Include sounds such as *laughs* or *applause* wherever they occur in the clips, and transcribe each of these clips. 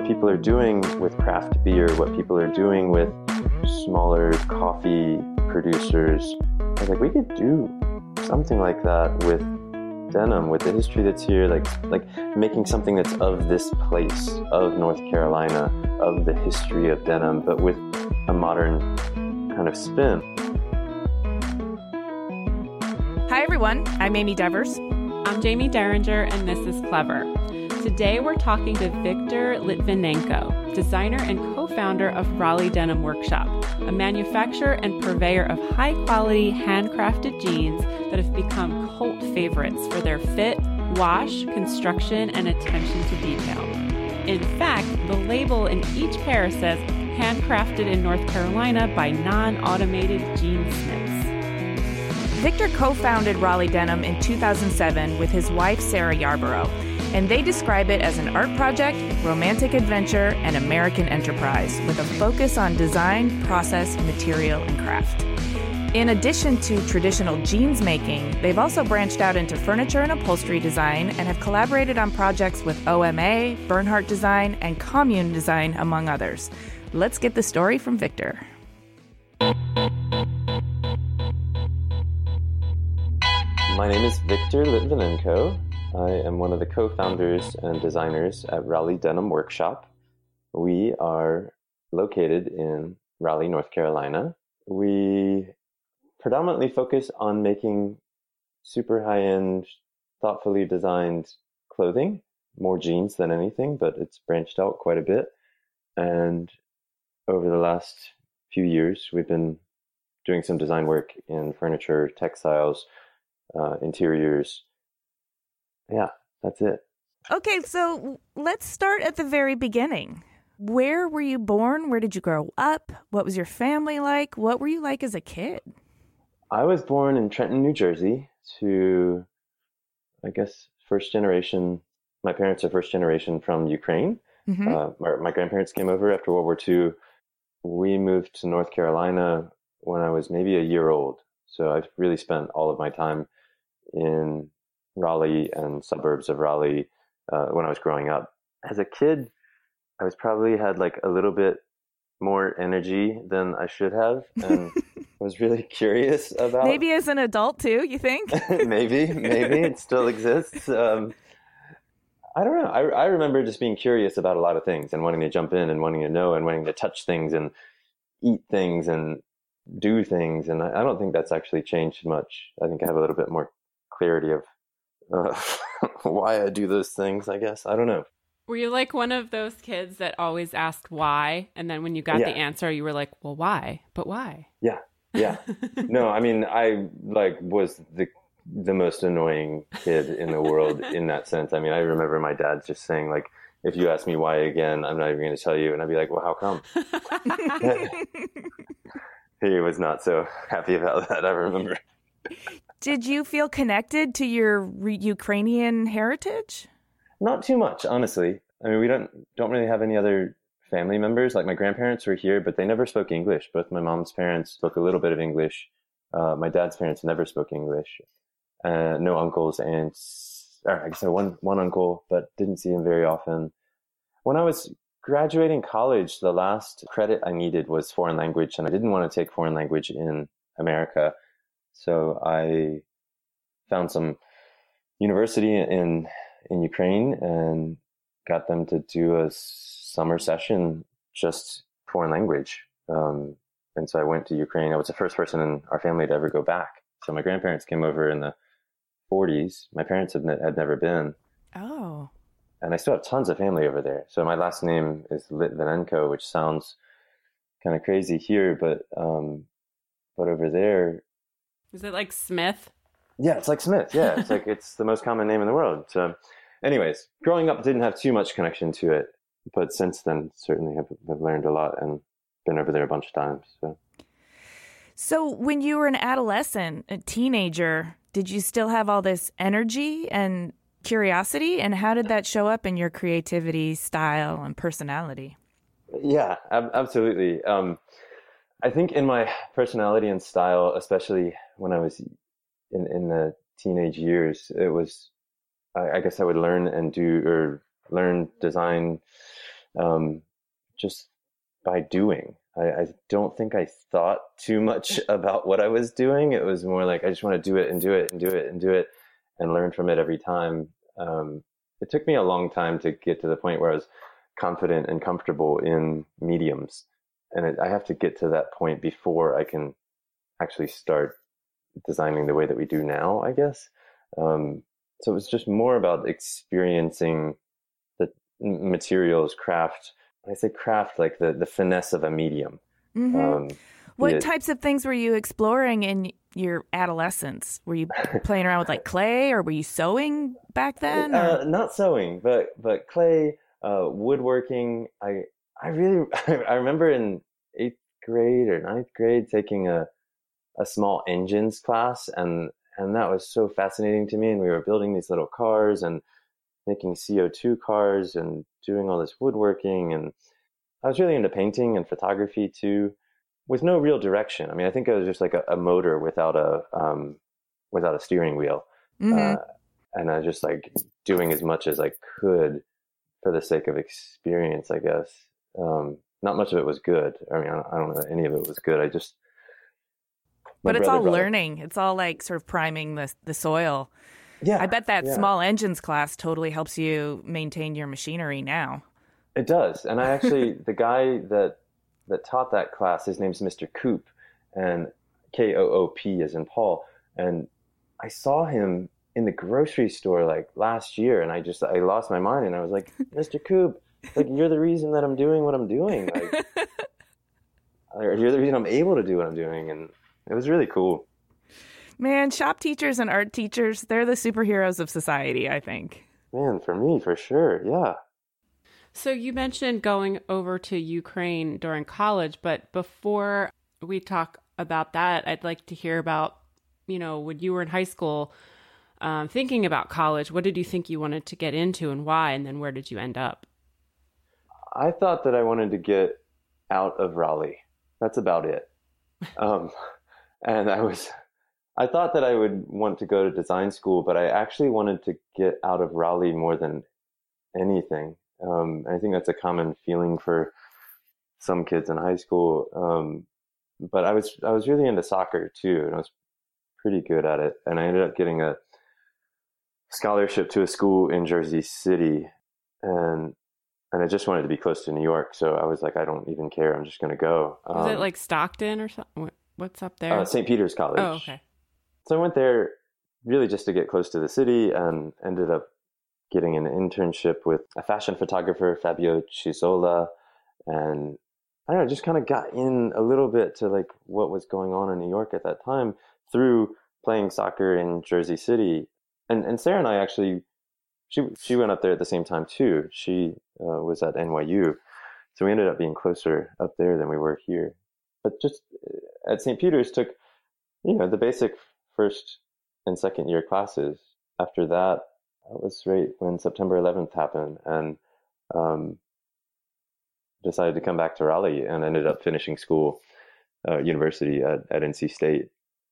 what people are doing with craft beer, what people are doing with smaller coffee producers, I was like, we could do something like that with denim with the history that's here like like making something that's of this place of north carolina of the history of denim but with a modern kind of spin Hi, everyone. I'm Amy Devers. I'm Jaime Derringer, and this is Clever. Today we're talking to Victor Lytvinenko, designer and co founder of Raleigh Denim Workshop, a manufacturer and purveyor of high quality handcrafted jeans that have become cult favorites for their fit, wash, construction, and attention to detail. In fact, the label in each pair says handcrafted in North Carolina by non automated jeansmiths. Victor co founded Raleigh Denim in 2007 with his wife, Sarah Yarborough, and they describe it as an art project, romantic adventure, and American enterprise with a focus on design, process, material, and craft. In addition to traditional jeans making, they've also branched out into furniture and upholstery design and have collaborated on projects with OMA, Bernhardt Design, and Commune Design, among others. Let's get the story from Victor. my name is victor lytvinenko i am one of the co-founders and designers at raleigh denim workshop. We are located in raleigh north carolina. We predominantly focus on making super high-end thoughtfully designed clothing more jeans than anything but it's branched out quite a bit. And over the last few years we've been doing some design work in furniture textiles uh, interiors yeah that's it Okay, so let's start at the very beginning. Where were you born? Where did you grow up? What was your family like? What were you like as a kid? i was born in trenton new jersey to i guess first generation my parents are first generation from ukraine Mhm. uh, my, my grandparents came over after world war ii we moved to north carolina when i was maybe a year old so i've really spent all of my time in raleigh and suburbs of raleigh uh, when i was growing up as a kid i was probably had like a little bit more energy than i should have and *laughs* was really curious about Maybe as an adult too, you think? *laughs* maybe, maybe it still exists. Um, I don't know. I, I remember just being curious about a lot of things and wanting to jump in and wanting to know and wanting to touch things and eat things and do things. And I, I don't think that's actually changed much. I think I have a little bit more clarity of uh, *laughs* why I do those things. I guess I don't know. Were you like one of those kids that always asked why? And then when you got Yeah. the answer, you were like, well, why? But why? Yeah, yeah. *laughs* no, I mean, I like was the the most annoying kid in the world *laughs* in that sense. I mean, I remember my dad just saying like, "If you ask me why again, I'm not even going to tell you," and I'd be like, "Well, how come?" he was not so happy about that. I remember. Did you feel connected to your re- Ukrainian heritage? Not too much, honestly. I mean, we don't don't really have any other family members. Like my grandparents were here, but they never spoke English. Both my mom's parents spoke a little bit of English. Uh, my dad's parents never spoke English. Uh, no uncles, aunts. Or I guess I one one uncle, but didn't see him very often. When I was graduating college, the last credit I needed was foreign language, and I didn't want to take foreign language in America. So I found some university in in Ukraine and got them to do a summer session just foreign language. Um, and so I went to Ukraine. I was the first person in our family to ever go back. So my grandparents came over in the 40s. My parents had, ne- had never been. Oh. And I still have tons of family over there. So my last name is Lytvinenko, which sounds kind of crazy here, but um, but over there, is it like Smith? Yeah, it's like Smith. Yeah, it's like it's the most common name in the world. So, anyways, growing up didn't have too much connection to it, but since then certainly have, have learned a lot and been over there a bunch of times. So. So, when you were an adolescent, a teenager, did you still have all this energy and curiosity? And how did that show up in your creativity, style, and personality? Yeah, ab- absolutely. Um, I think in my personality and style, especially when I was in, in the teenage years, it was, I, I guess I would learn and do, or learn design um, just by doing. I, I, don't think I thought too much *laughs* about what I was doing. It was more like I just want to do it and do it and do it and do it and learn from it every time. Um, it took me a long time to get to the point where I was confident and comfortable in mediums and it, I have to get to that point before I can actually start designing the way that we do now, I guess. Um, so it was just more about experiencing the materials, craft. When I say craft, like the, the finesse of a medium. Mm-hmm. Um, what it, types of things were you exploring in your adolescence? Were you *laughs* playing around with like clay, or were you sewing back then? Uh, not sewing, but but clay, uh, woodworking. I I really *laughs* I remember in eighth grade or ninth grade taking a a small engines class and and that was so fascinating to me and we were building these little cars and making CO2 cars and doing all this woodworking and I was really into painting and photography too with no real direction. I mean, I think it was just like a, a motor without a um, without a steering wheel. Mm-hmm. Uh, and I was just like doing as much as I could for the sake of experience, I guess. Um, not much of it was good. I mean, I don't know any of it was good. I just. But it's all learning. It. It's all like sort of priming the the soil. Yeah. I bet that yeah. small engines class totally helps you maintain your machinery now. It does. And I actually, *laughs* the guy that that taught that class, his name's Mr. Koop, and K O O P is in Paul. And I saw him in the grocery store like last year, and I just I lost my mind, and I was like, Mr. Koop, like you're the reason that I'm doing what I'm doing. Like, *laughs* you're the reason I'm able to do what I'm doing, and it was really cool. Man, shop teachers and art teachers, they're the superheroes of society, I think. Man, for me, for sure. Yeah. So you mentioned going over to Ukraine during college, but before we talk about that, I'd like to hear about, you know, when you were in high school, um, thinking about college, what did you think you wanted to get into and why? And then where did you end up? I thought that I wanted to get out of Raleigh. That's about it. *laughs* Um, and I was, I thought that I would want to go to design school, but I actually wanted to get out of Raleigh more than anything. Um, I think that's a common feeling for some kids in high school. Um, but I was, I was really into soccer too, and I was pretty good at it. And I ended up getting a scholarship to a school in Jersey City, and and I just wanted to be close to New York, so I was like, I don't even care. I'm just going to go. Was um, it like Stockton or something? What's up there? Uh, St. Peter's College. Oh, okay. So I went there really just to get close to the city, and ended up getting an internship with a fashion photographer, Fabio Cisola, and I don't know, just kind of got in a little bit to like what was going on in New York at that time through playing soccer in Jersey City. And and Sarah and I actually she she went up there at the same time too. She uh, was at NYU, so we ended up being closer up there than we were here. But just uh, at St. Peter's took, you know, the basic first and second year classes. After that, that was right when September 11th happened, and um, decided to come back to Raleigh and ended up finishing school, uh, university at, at NC State.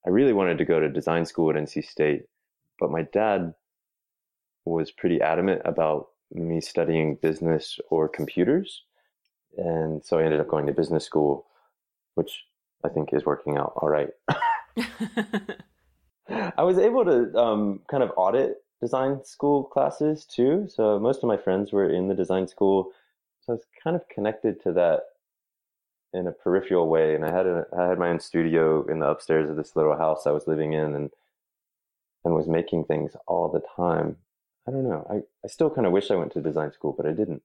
I really wanted to go to design school at NC State, but my dad was pretty adamant about me studying business or computers. And so I ended up going to business school, which I think is working out all right. *laughs* I was able to um, kind of audit design school classes too. So most of my friends were in the design school, so I was kind of connected to that in a peripheral way. And I had a I had my own studio in the upstairs of this little house I was living in, and and was making things all the time. I don't know. I, I still kind of wish I went to design school, but I didn't.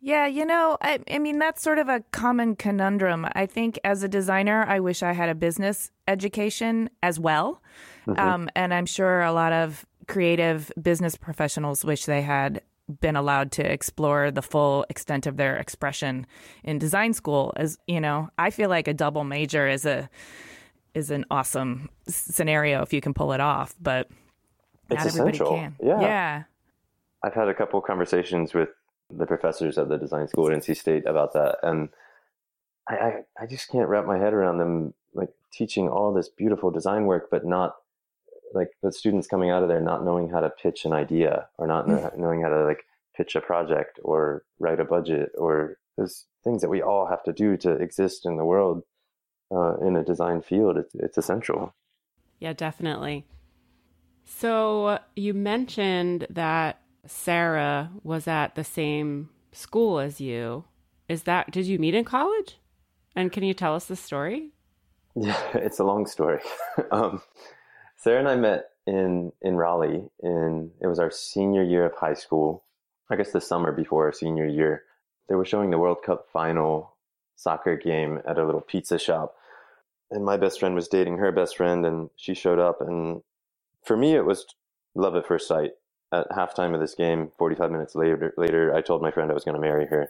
Yeah, you know, I, I mean, that's sort of a common conundrum. I think as a designer, I wish I had a business education as well. Mm-hmm. Um, and I'm sure a lot of creative business professionals wish they had been allowed to explore the full extent of their expression in design school as you know i feel like a double major is a is an awesome scenario if you can pull it off but it's not essential. everybody can yeah yeah i've had a couple conversations with the professors at the design school at NC State about that, and I, I, I just can't wrap my head around them like teaching all this beautiful design work, but not like the students coming out of there not knowing how to pitch an idea or not mm. knowing how to like pitch a project or write a budget or those things that we all have to do to exist in the world uh, in a design field. It's, it's essential. Yeah, definitely. So you mentioned that Sarah was at the same school as you. Is that, did you meet in college? And can you tell us the story? Yeah, *laughs* it's a long story. *laughs* um, Sarah and I met in, in Raleigh in, it was our senior year of high school. I guess the summer before our senior year. They were showing the World Cup final soccer game at a little pizza shop. And my best friend was dating her best friend and she showed up and for me it was love at first sight at halftime of this game, 45 minutes later, later I told my friend I was going to marry her.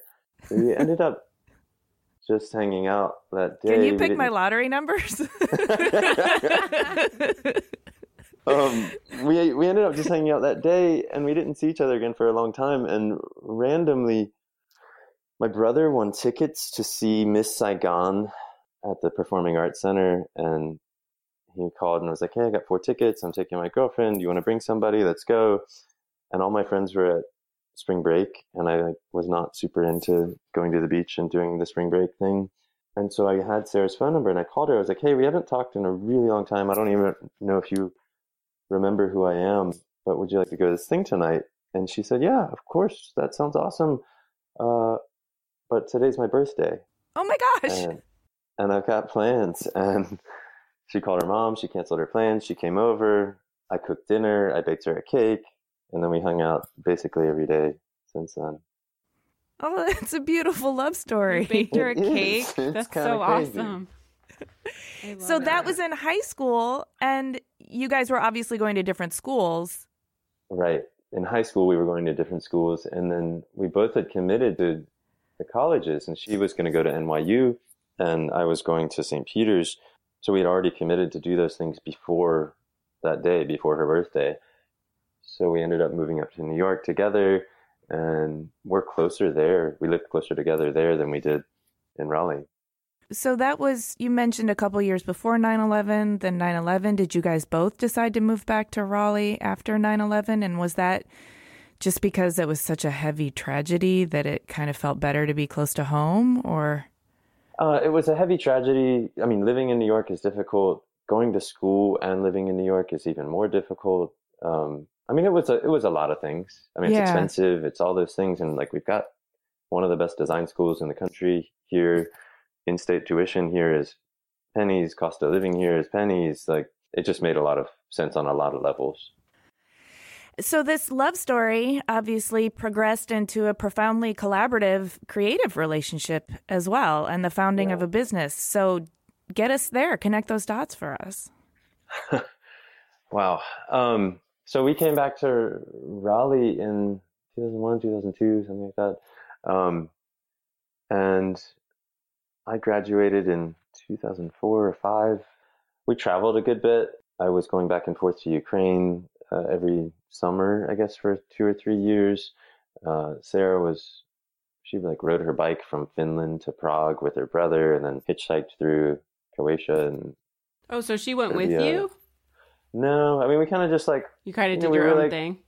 We *laughs* ended up just hanging out that day. Can you pick my lottery numbers? *laughs* um, we we ended up just hanging out that day, and we didn't see each other again for a long time. And randomly, my brother won tickets to see Miss Saigon at the Performing Arts Center, and he called and was like, "Hey, I got four tickets. I'm taking my girlfriend. Do you want to bring somebody? Let's go." And all my friends were at spring break and I like, was not super into going to the beach and doing the spring break thing. And so I had Sarah's phone number and I called her. I was like, Hey, we haven't talked in a really long time. I don't even know if you remember who I am, but would you like to go to this thing tonight? And she said, Yeah, of course. That sounds awesome. Uh, but today's my birthday. Oh my gosh. And, and I've got plans. *laughs* And she called her mom. She canceled her plans. She came over. I cooked dinner. I baked her a cake and then we hung out basically every day since then. Oh, *laughs* that's a beautiful love story. You baked her a *laughs* cake. That's so crazy. awesome. *laughs* so that. that was in high school, and you guys were obviously going to different schools. Right. In high school, we were going to different schools, and then we both had committed to the colleges, and she was going to go to NYU, and I was going to St. Peter's. So we had already committed to do those things before that day, before her birthday. So we ended up moving up to New York together and we're closer there. We lived closer together there than we did in Raleigh. So that was, you mentioned a couple years before 9 11, then 9 11. Did you guys both decide to move back to Raleigh after 9 11? And was that just because it was such a heavy tragedy that it kind of felt better to be close to home or? Uh, it was a heavy tragedy. I mean, living in New York is difficult. Going to school and living in New York is even more difficult. Um, I mean, it was a it was a lot of things. I mean, it's expensive. It's all those things, and like we've got one of the best design schools in the country here. In-state tuition here is pennies. Cost of living here is pennies. Like it just made a lot of sense on a lot of levels. So this love story obviously progressed into a profoundly collaborative, creative relationship as well, and the founding yeah. of a business. So get us there. Connect those dots for us. *laughs* wow. Um, so we came back to Raleigh in 2001, 2002, something like that. Um, and I graduated in 2004 or five. We traveled a good bit. I was going back and forth to Ukraine uh, every summer, I guess, for two or three years. Uh, Sarah was, she like rode her bike from Finland to Prague with her brother and then hitchhiked through Croatia and. Oh, so she went Serbia. with you? No, I mean we kind of just like you kind of did know, your we own like, thing.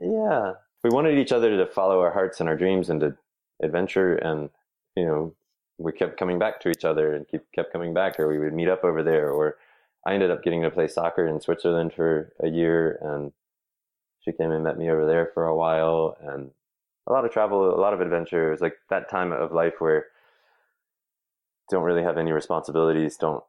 Yeah, we wanted each other to follow our hearts and our dreams and to adventure, and you know we kept coming back to each other and keep kept coming back, or we would meet up over there, or I ended up getting to play soccer in Switzerland for a year, and she came and met me over there for a while, and a lot of travel, a lot of adventure. It was like that time of life where don't really have any responsibilities, don't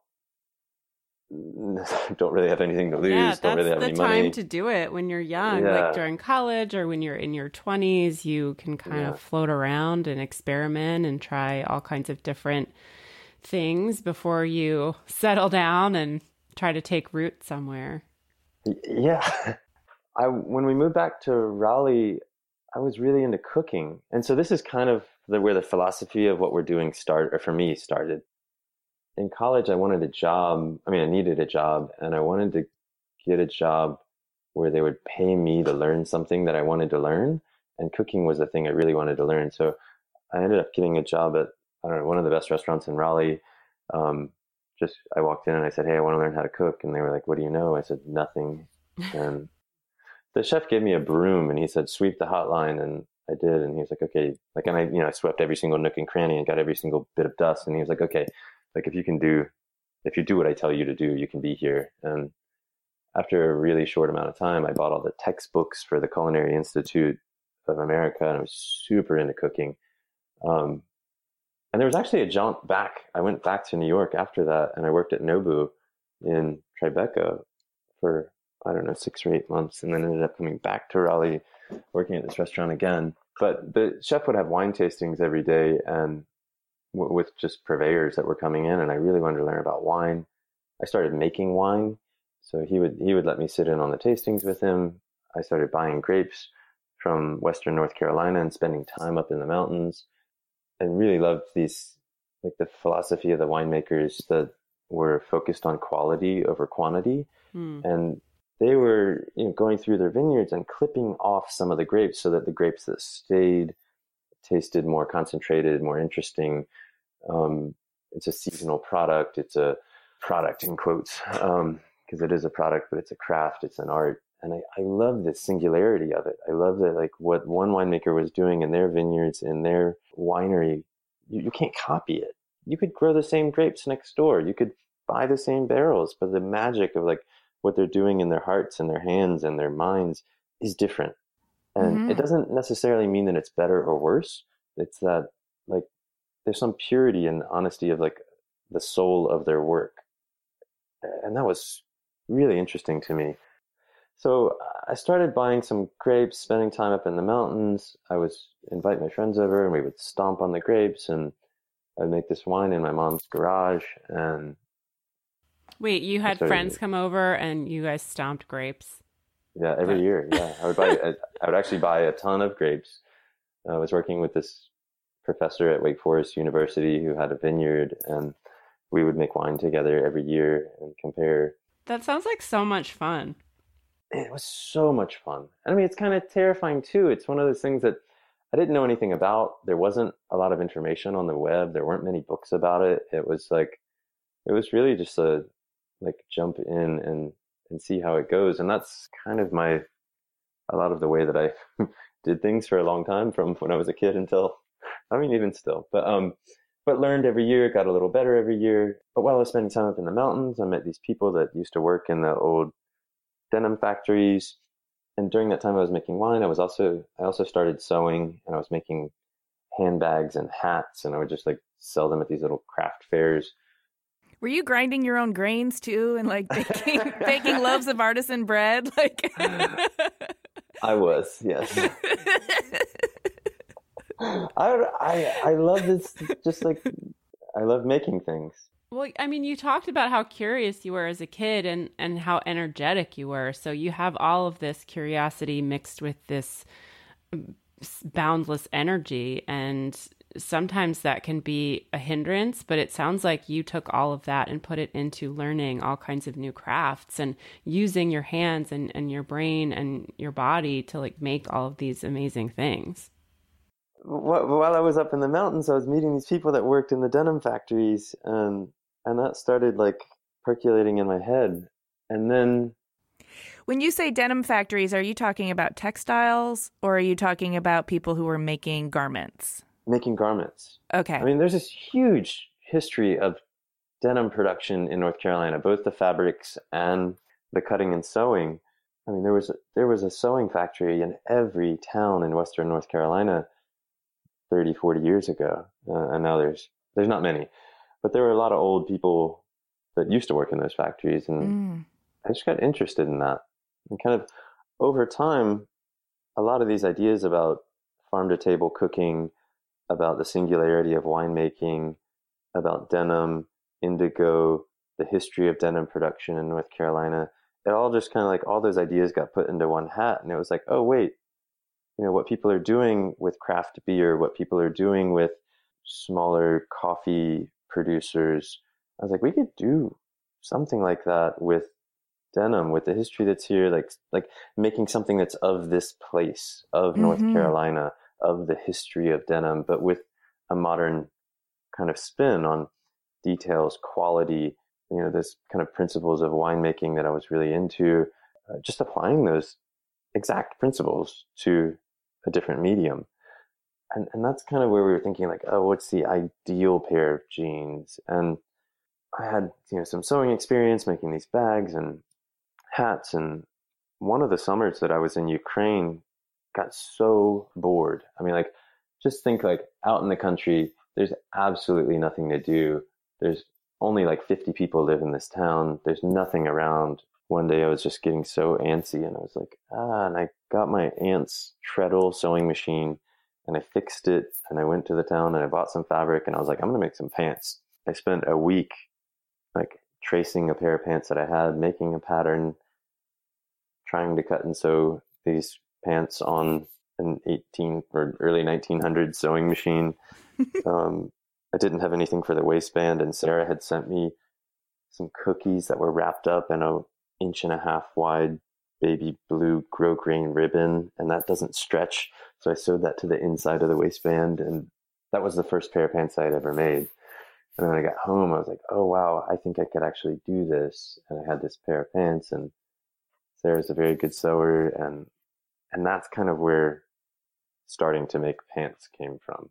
*laughs* don't really have anything to lose. Yeah, don't really have the any time money. to do it when you're young, Yeah. like during college or when you're in your 20s. You can kind Yeah. of float around and experiment and try all kinds of different things before you *laughs* settle down and try to take root somewhere. Yeah. *laughs* I when we moved back to Raleigh, I was really into cooking. And so this is kind of the, where the philosophy of what we're doing start or for me started. In college, I wanted a job. I mean, I needed a job and I wanted to get a job where they would pay me to learn something that I wanted to learn. And cooking was the thing I really wanted to learn. So I ended up getting a job at, I don't know, one of the best restaurants in Raleigh. Um, just, I walked in and I said, Hey, I want to learn how to cook. And they were like, What do you know? I said, Nothing. And *laughs* the chef gave me a broom and he said, sweep the hotline. And I did. And he was like, okay. Like, and I, you know, I swept every single nook and cranny and got every single bit of dust. And he was like, okay, like if you can do, if you do what I tell you to do, you can be here. And after a really short amount of time, I bought all the textbooks for the Culinary Institute of America and I was super into cooking. Um, and there was actually a jaunt back. I went back to New York after that and I worked at Nobu in Tribeca for I don't know, six or eight months, and then ended up coming back to Raleigh, working at this restaurant again. But the chef would have wine tastings every day, and w- with just purveyors that were coming in, and I really wanted to learn about wine. I started making wine, so he would he would let me sit in on the tastings with him. I started buying grapes from Western North Carolina and spending time up in the mountains, and really loved these like the philosophy of the winemakers that were focused on quality over quantity Hmm. and they were you know, going through their vineyards and clipping off some of the grapes so that the grapes that stayed tasted more concentrated, more interesting. Um, it's a seasonal product. It's a product in quotes *laughs* because it is a product, but it's a craft. It's an art, and I, I love the singularity of it. I love that like what one winemaker was doing in their vineyards in their winery. You, you can't copy it. You could grow the same grapes next door. You could buy the same barrels, but the magic of like what they're doing in their hearts and their hands and their minds is different. And Mhm. it doesn't necessarily mean that it's better or worse. It's that like there's some purity and honesty of like the soul of their work. And that was really interesting to me. So I started buying some grapes, spending time up in the mountains. I was invite my friends over and we would stomp on the grapes and I'd make this wine in my mom's garage and Wait, you had friends come over and you guys stomped grapes? Yeah, every year. Yeah, I would buy. I, I would actually buy a ton of grapes. I was working with this professor at Wake Forest University who had a vineyard, and we would make wine together every year and compare. That sounds like so much fun. It was so much fun. I mean, it's kind of terrifying too. It's one of those things that I didn't know anything about. There wasn't a lot of information on the web. There weren't many books about it. It was like, it was really just a like jump in and and see how it goes. And that's kind of my a lot of the way that I *laughs* did things for a long time from when I was a kid until I mean even still. But um but learned every year, got a little better every year. But while I was spending time up in the mountains, I met these people that used to work in the old denim factories. And during that time I was making wine, I was also I also started sewing and I was making handbags and hats and I would just like sell them at these little craft fairs. Were you grinding your own grains too and like baking *laughs* baking loaves of artisan bread? Like I was, yes. *laughs* I, I I love this just like I love making things. Well, I mean, you talked about how curious you were as a kid and, and how energetic you were. So you have all of this curiosity mixed with this um, boundless energy. And sometimes that can be a hindrance, but it sounds like you took all of that and put it into learning all kinds of new crafts and using your hands and, and your brain and your body to like make all of these amazing things. Wh- While I was up in the mountains, I was meeting these people that worked in the denim factories, and and that started like percolating in my head. And then when you say denim factories, are you talking about textiles or are you talking about people who were making garments? making garments. Okay. I mean, there's this huge history of denim production in North Carolina, both the fabrics and the cutting and sewing. I mean, there was there was a sewing factory in every town in Western North Carolina 30, 40 years ago, uh, and now there's there's not many, but there were a lot of old people that used to work in those factories, and mm. I just got interested in that. And kind of over time, a lot of these ideas about farm to table cooking, about the singularity of winemaking, about denim, indigo, the history of denim production in North Carolina. It all just kind of like all those ideas got put into one hat. And it was like, oh, wait, you know, what people are doing with craft beer, what people are doing with smaller coffee producers. I was like, we could do something like that with denim, with the history that's here, like like making something that's of this place, of mm-hmm. North Carolina, of the history of denim, but with a modern kind of spin on details, quality, you know, this kind of principles of winemaking that I was really into, uh, just applying those exact principles to a different medium. And, and that's kind of where we were thinking like, oh, what's the ideal pair of jeans? And I had, you know, some sewing experience making these bags and hats. And one of the summers that I was in Ukraine got so bored. I mean, like, just think like out in the country, there's absolutely nothing to do. There's only like 50 people live in this town. There's nothing around. One day I was just getting so antsy and I was like, ah, and I got my aunt's treadle sewing machine and I fixed it and I went to the town and I bought some fabric and I was like, I'm going to make some pants. I spent a week like tracing a pair of pants that I had, making a pattern, trying to cut and sew these pants on an 18 or early 1900 sewing machine. *laughs* um, I didn't have anything for the waistband, and Sarah had sent me some cookies that were wrapped up in a inch and a half wide baby blue grosgrain ribbon, and that doesn't stretch. So I sewed that to the inside of the waistband, and that was the first pair of pants I had ever made. And then I got home, I was like, oh wow, I think I could actually do this. And I had this pair of pants, and Sarah's a very good sewer, and and that's kind of where starting to make pants came from.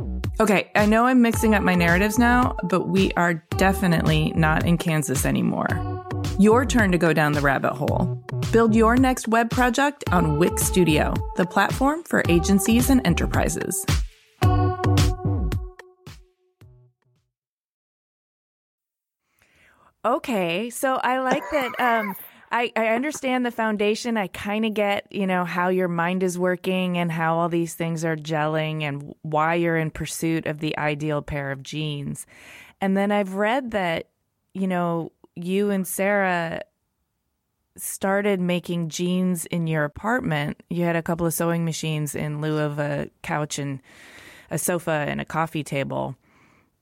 Okay, I know I'm mixing up my narratives now, but we are definitely not in Kansas anymore. Your turn to go down the rabbit hole. Build your next web project on Wix Studio, the platform for agencies and enterprises. Okay, so I like that. Um, I, I understand the foundation. I kind of get, you know, how your mind is working and how all these things are gelling and why you're in pursuit of the ideal pair of jeans. And then I've read that, you know, you and Sarah started making jeans in your apartment. You had a couple of sewing machines in lieu of a couch and a sofa and a coffee table.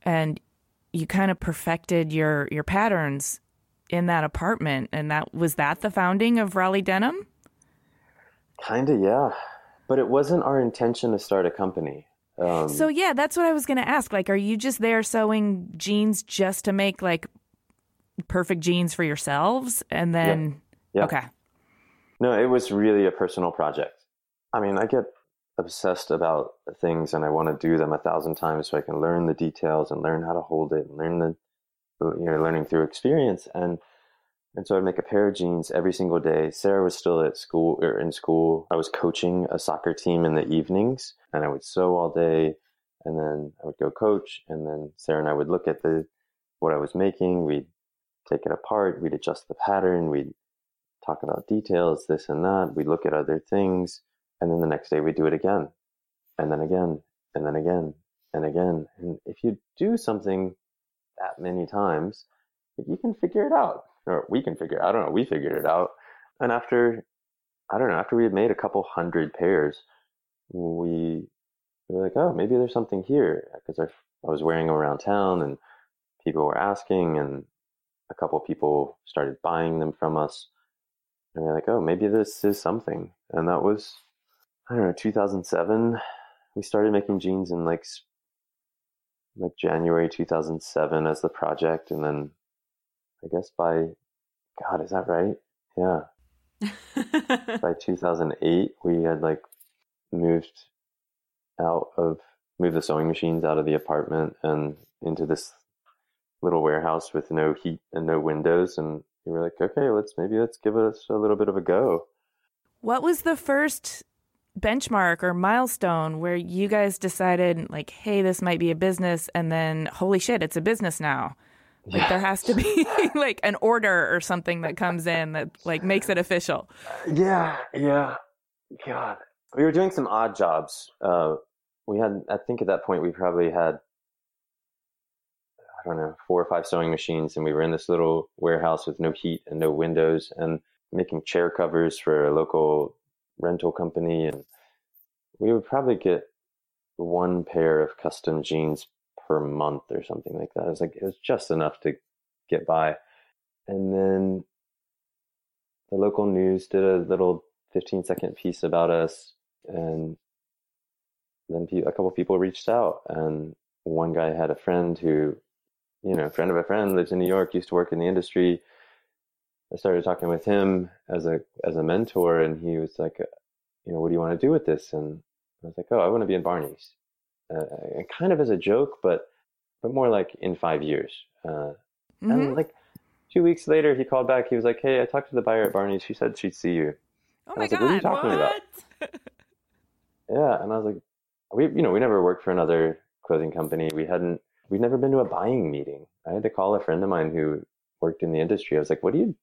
And you kind of perfected your your patterns in that apartment and that was that the founding of Raleigh Denim? Kind of, yeah. But it wasn't our intention to start a company. Um, so yeah, that's what I was to ask. Like, are you just there sewing jeans just to make like perfect jeans for yourselves, and then yeah. yeah. okay? No, it was really a personal project. I mean, I get obsessed about things and I want to do them a thousand times so I can learn the details and learn how to hold it and learn the you know learning through experience and and so I'd make a pair of jeans every single day. Sarah was still at school or in school. I was coaching a soccer team in the evenings and I would sew all day and then I would go coach and then Sarah and I would look at the what I was making. We'd take it apart, we'd adjust the pattern, we'd talk about details, this and that. We'd look at other things and then the next day we'd do it again, and then again, and then again, and again. And if you do something that many times, you can figure it out, or we can figure. I don't know. We figured it out, and after I don't know. After we had made a couple hundred pairs, we, we were like, oh, maybe there's something here because I, I was wearing them around town, and people were asking, and a couple people started buying them from us. And we are like, oh, maybe this is something. And that was I don't know, 2007. We started making jeans in like like January 2007 as the project, and then I guess by God, is that right? Yeah. *laughs* by 2008, we had like moved out of moved the sewing machines out of the apartment and into this little warehouse with no heat and no windows and we were like okay let's maybe let's give us a little bit of a go what was the first benchmark or milestone where you guys decided like hey this might be a business and then holy shit it's a business now Like there has to be *laughs* like an order or something that comes in that like makes it official. Yeah, yeah. God, we were doing some odd jobs. Uh, we had, I think, at that point, we probably had, I don't know, four or five sewing machines, and we were in this little warehouse with no heat and no windows, and making chair covers for a local rental company, and we would probably get one pair of custom jeans per month or something like that. It was like it was just enough to get by. And then the local news did a little 15 second piece about us and then a couple people reached out and one guy had a friend who you know friend of a friend lives in new york used to work in the industry i started talking with him as a as a mentor and he was like you know what do you want to do with this and i was like oh i want to be in barney's uh, kind of as a joke, but but more like in five years. Uh, mm-hmm. And like two weeks later, he called back. He was like, "Hey, I talked to the buyer at Barney's. She said she'd see you." Oh my god! Like, what are you talking what? about? *laughs* yeah, and I was like, "We, you know, we never worked for another clothing company. We hadn't. We'd never been to a buying meeting. I had to call a friend of mine who worked in the industry. I was like, "What do you?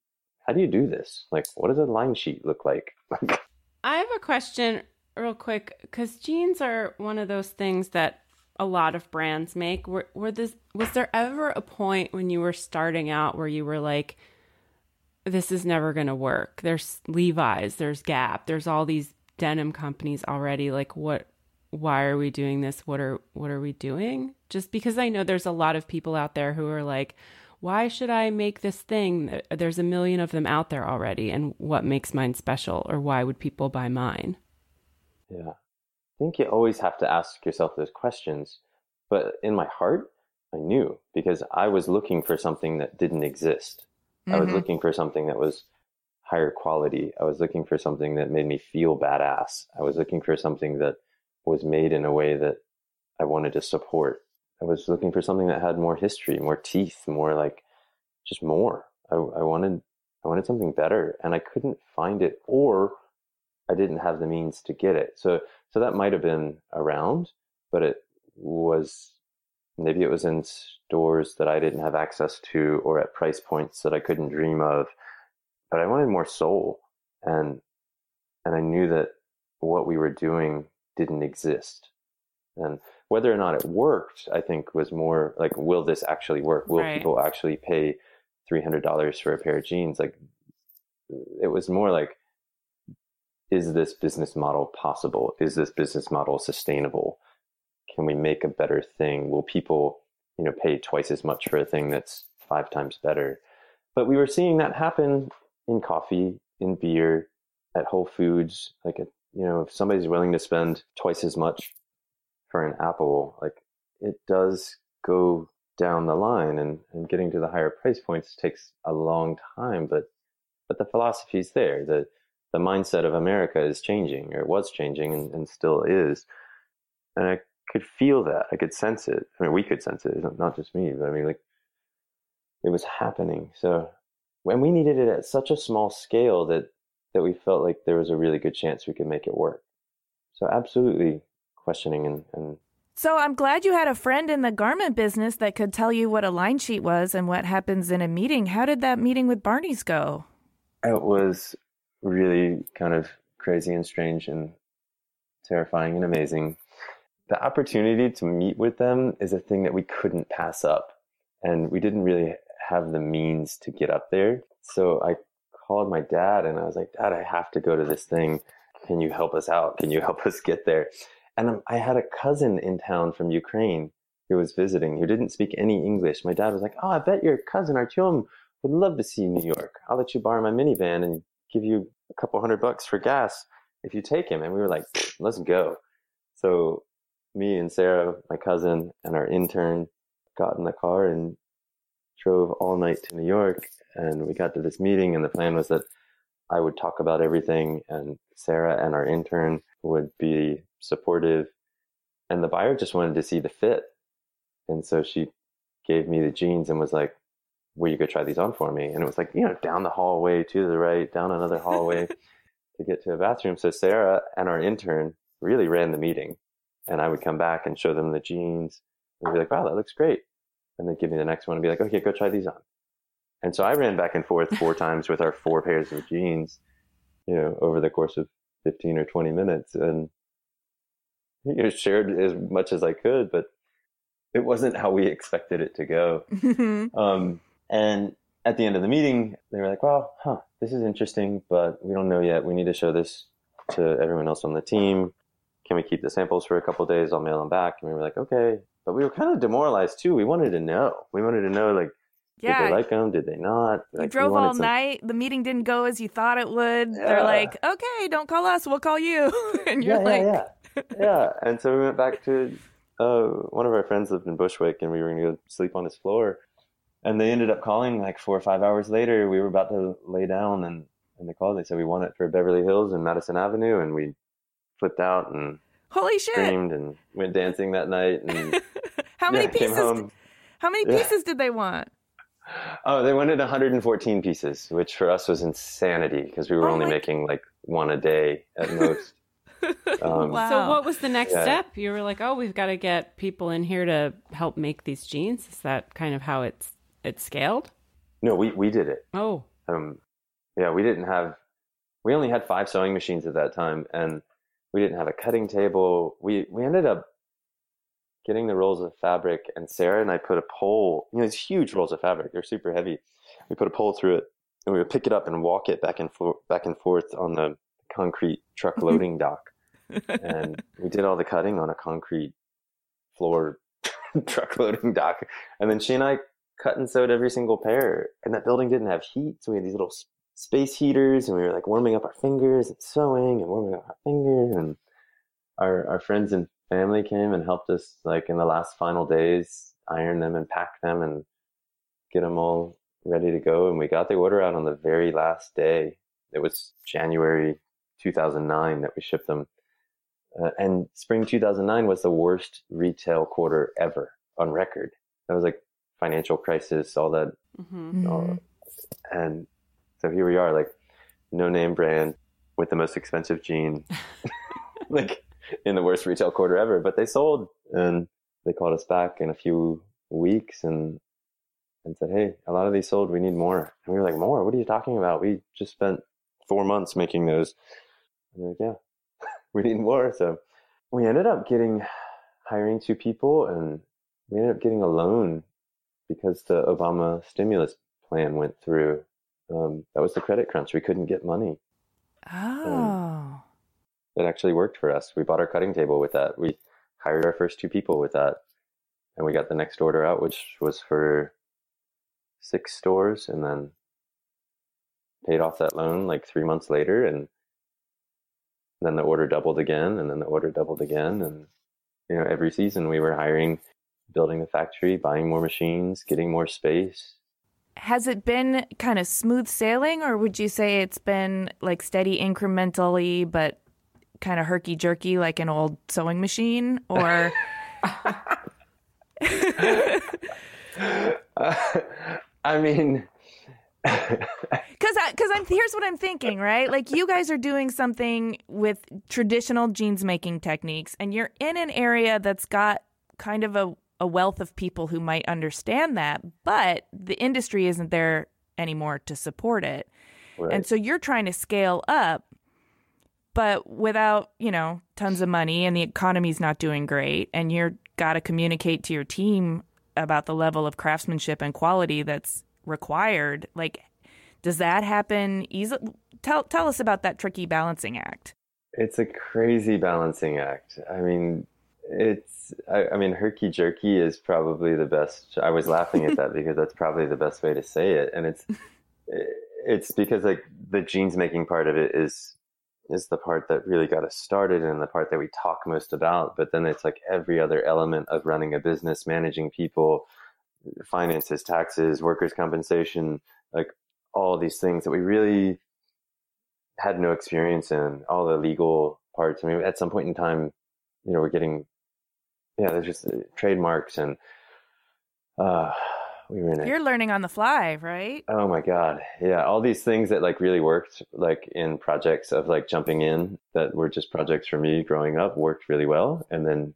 How do you do this? Like, what does a line sheet look like?" *laughs* I have a question real quick because jeans are one of those things that a lot of brands make. Were, were this was there ever a point when you were starting out where you were like, "This is never going to work"? There's Levi's, there's Gap, there's all these denim companies already. Like, what? Why are we doing this? What are what are we doing? Just because I know there's a lot of people out there who are like, why should I make this thing? There's a million of them out there already, and what makes mine special, or why would people buy mine? Yeah. I think you always have to ask yourself those questions. But in my heart, I knew because I was looking for something that didn't exist. Mm-hmm. I was mm-hmm. looking for something that was higher quality. I was looking for something that made me feel badass. I was looking for something that was made in a way that I wanted to support. I was looking for something that had more history, more teeth, more like just more. I, I wanted I wanted something better and I couldn't find it or I didn't have the means to get it. So so that might have been around, but it was maybe it was in stores that I didn't have access to or at price points that I couldn't dream of. But I wanted more soul and and I knew that what we were doing didn't exist. And whether or not it worked, I think was more like, will this actually work? Will right. people actually pay three hundred dollars for a pair of jeans? Like it was more like is this business model possible? Is this business model sustainable? Can we make a better thing? Will people, you know, pay twice as much for a thing that's five times better? But we were seeing that happen in coffee, in beer, at Whole Foods. Like, you know, if somebody's willing to spend twice as much for an apple, like it does go down the line and, and getting to the higher price points takes a long time, but but the philosophy's there. The the mindset of America is changing, or it was changing, and, and still is. And I could feel that. I could sense it. I mean, we could sense it, not just me, but I mean, like, it was happening. So when we needed it at such a small scale that that we felt like there was a really good chance we could make it work. So absolutely questioning and, and so I'm glad you had a friend in the garment business that could tell you what a line sheet was and what happens in a meeting. How did that meeting with Barney's go? It was really kind of crazy and strange and terrifying and amazing. The opportunity to meet with them is a thing that we couldn't pass up. And we didn't really have the means to get up there. So I called my dad and I was like, Dad, I have to go to this thing. Can you help us out? Can you help us get there? And um, I had a cousin in town from Ukraine who was visiting who didn't speak any English. My dad was like, Oh, I bet your cousin Artyom would love to see New York. I'll let you borrow my minivan and give you a couple hundred bucks for gas if you take him. And we were like, let's go. So me and Sarah, my cousin, and our intern got in the car and drove all night to New York. And we got to this meeting, and the plan was that I would talk about everything, and Sarah and our intern would be supportive. And the buyer just wanted to see the fit. And so she gave me the jeans and was like, will you go try these on for me? And it was like, you know, down the hallway to the right, down another hallway *laughs* to get to a bathroom. So Sarah and our intern really ran the meeting. And I would come back and show them the jeans and be like, wow, that looks great. and they'd give me the next one and be like, okay, go try these on. And so I ran back and forth four *laughs* times with our four pairs of jeans, you know, over the course of 15 or 20 minutes and you know, shared as much as I could, but it wasn't how we expected it to go. um, and at the end of the meeting, they were like, well, huh, this is interesting, but we don't know yet. We need to show this to everyone else on the team. Can we keep the samples for a couple days? I'll mail them back. And we were like, okay. But we were kind of demoralized too. We wanted to know. We wanted to know, like, yeah. did they like them? Did they not? You Like, we drove all some- night. The meeting didn't go as you thought it would. They're like, okay, don't call us. We'll call you. *laughs* and you're yeah, like, yeah, yeah, *laughs* yeah. And so we went back to uh, one of our friends lived in Bushwick, and we were going to go sleep on his floor. And they ended up calling like four or five hours later. We were about to lay down, and and they called. They said we want it for Beverly Hills and Madison Avenue, and we flipped out and holy shit. screamed and went dancing that night. And *laughs* How many yeah, came pieces? home. How many Yeah. pieces did they want? Oh, they wanted 114 pieces, which for us was insanity because we were Oh only my- making like one a day at most. Um, Wow. So what was the next Yeah. step? You were like, "Oh, we've got to get people in here to help make these jeans." Is that kind of how it's it's scaled? No, we, we did it. Oh, um, yeah, we didn't have, we only had five sewing machines at that time, and we didn't have a cutting table. We we ended up getting the rolls of fabric, and Sarah and I put a pole. You know, these huge rolls of fabric. They're super heavy. We put a pole through it, and we would pick it up and walk it back and forth, back and forth on the concrete truck *laughs* loading dock. And *laughs* we did all the cutting on a concrete floor *laughs* truck loading dock, and then she and I cut and sewed every single pair. And that building didn't have heat, so we had these little space heaters, and we were like warming up our fingers and sewing and warming up our fingers. And our our friends and family came and helped us, like in the last final days, iron them and pack them and get them all ready to go. And we got the order out on the very last day. It was January 2009 that we shipped them. Uh, and spring 2009 was the worst retail quarter ever on record. That was like financial crisis, all that hmm uh, and so here we are, like no name brand with the most expensive jean, *laughs* like in the worst retail quarter ever. But they sold, and they called us back in a few weeks and and said, "Hey, a lot of these sold. We need more." And we were like, "More? What are you talking about? We just spent four months making those." And they're like, "Yeah, *laughs* we need more." So we ended up getting hiring two people, and we ended up getting a loan because the Obama stimulus plan went through. Um, that was the credit crunch. We couldn't get money. Oh. It actually worked for us. We bought our cutting table with that. We hired our first two people with that. And we got the next order out, which was for six stores, and then paid off that loan like three months later. And then the order doubled again, and then the order doubled again. And, you know, every season we were hiring, building the factory, buying more machines, getting more space. Has it been kind of smooth sailing, or would you say it's been like steady incrementally, but kind of herky jerky like an old sewing machine? Or *laughs* *laughs* I mean, because because I'm here's what I'm thinking, right? Like you guys are doing something with traditional jeans making techniques, and you're in an area that's got kind of a, a wealth of people who might understand that, but the industry isn't there anymore to support it. right. And so you're trying to scale up, but without, you know, tons of money and the economy's not doing great. And you're got to communicate to your team about the level of craftsmanship and quality that's required. Like, does that happen easily? Tell, tell us about that tricky balancing act. It's a crazy balancing act. I mean, it's, I, I mean, herky jerky is probably the best. I was laughing at that *laughs* because that's probably the best way to say it. And it's, it's because like the jeans making part of it is, is the part that really got us started and the part that we talk most about. But then it's like every other element of running a business, managing people, finances, taxes, workers' compensation, like all these things that we really had no experience in, all the legal parts. I mean, at some point in time, you know, we're getting, yeah, there's just uh, trademarks and, uh, we were in it. You're learning on the fly, right? Oh my God. Yeah. All these things that like really worked like in projects of like jumping in that were just projects for me growing up worked really well. And then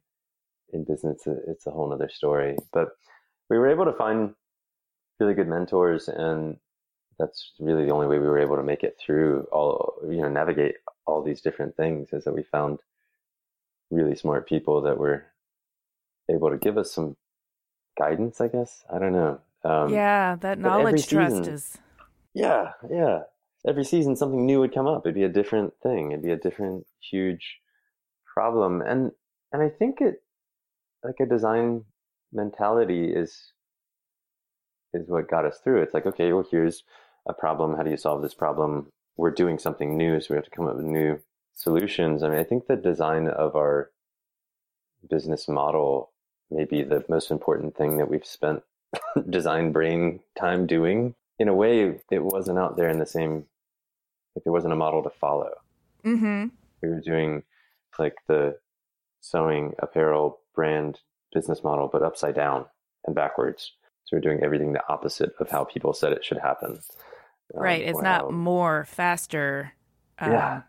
in business, it's a whole nother story. But we were able to find really good mentors, and that's really the only way we were able to make it through all, you know, navigate all these different things. Is that we found really smart people that were able to give us some guidance. I guess I don't know. Um, yeah, that knowledge trust season, is. Yeah, yeah. Every season, something new would come up. It'd be a different thing. It'd be a different, huge problem, and and I think it, like a design mentality is is what got us through. It's like, okay, well, here's a problem. How do you solve this problem? We're doing something new, so we have to come up with new solutions. I mean, I think the design of our business model may be the most important thing that we've spent *laughs* design brain time doing. In a way, it wasn't out there in the same, like there wasn't a model to follow. Mm-hmm. We were doing like the sewing apparel brand business model, but upside down and backwards. So we're doing everything the opposite of how people said it should happen. Um, right. It's not more, faster. Um, yeah.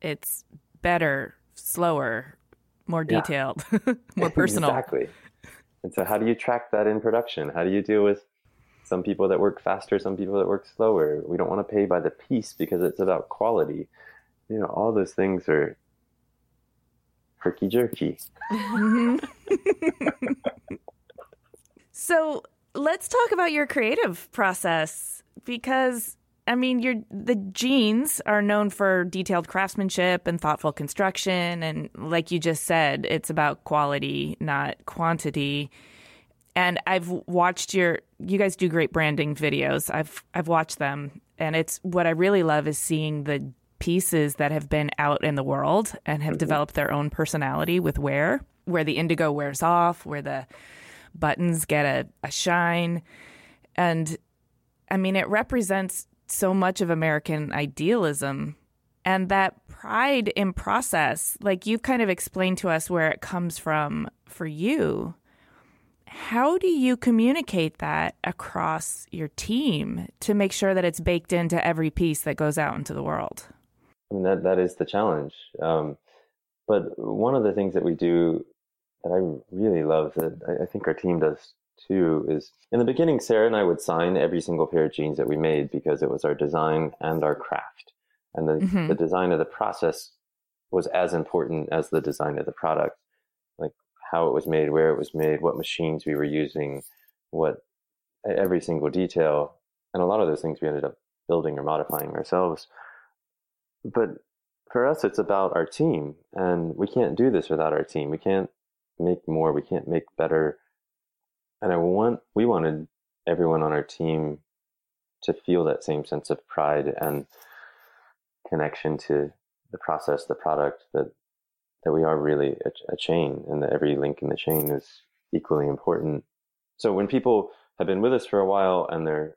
It's better, slower, more detailed, yeah. *laughs* more *laughs* personal. exactly. And so, how do you track that in production? How do you deal with some people that work faster, some people that work slower? We don't want to pay by the piece because it's about quality. You know, all those things are herky jerky. so, let's talk about your creative process because I mean, your the jeans are known for detailed craftsmanship and thoughtful construction, and like you just said, it's about quality, not quantity. And I've watched your you guys do great branding videos. I've I've watched them, and it's what I really love is seeing the pieces that have been out in the world and have mm-hmm. developed their own personality with wear, where the indigo wears off, where the buttons get a, a shine. And I mean, it represents so much of American idealism and that pride in process. Like you've kind of explained to us where it comes from for you. How do you communicate that across your team to make sure that it's baked into every piece that goes out into the world? I mean, that, that is the challenge. Um, but one of the things that we do that I really love that I, I think our team does too is in the beginning, Sarah and I would sign every single pair of jeans that we made because it was our design and our craft. And the, mm-hmm. the design of the process was as important as the design of the product, like how it was made, where it was made, what machines we were using, what every single detail. And a lot of those things we ended up building or modifying ourselves. But for us, it's about our team. And we can't do this without our team. We can't make more. We can't make better. And I want, we wanted everyone on our team to feel that same sense of pride and connection to the process, the product, that that we are really a, a, chain, and that every link in the chain is equally important. So when people have been with us for a while, and they're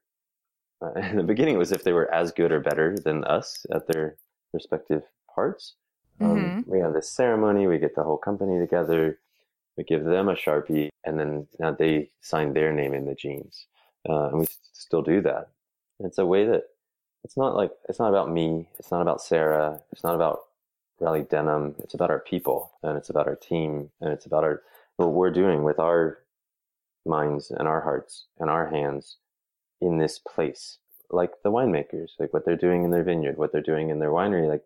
uh, *laughs* in the beginning, it was if they were as good or better than us at their respective parts. Um, mm-hmm. Um, we have this ceremony, we get the whole company together, we give them a sharpie, and then now they sign their name in the jeans, uh, and we still do that. it's a way that it's not like it's not about me, it's not about Sarah, it's not about Raleigh Denim. It's about our people, and it's about our team, and it's about our what we're doing with our minds and our hearts and our hands in this place like the winemakers like what they're doing in their vineyard what they're doing in their winery like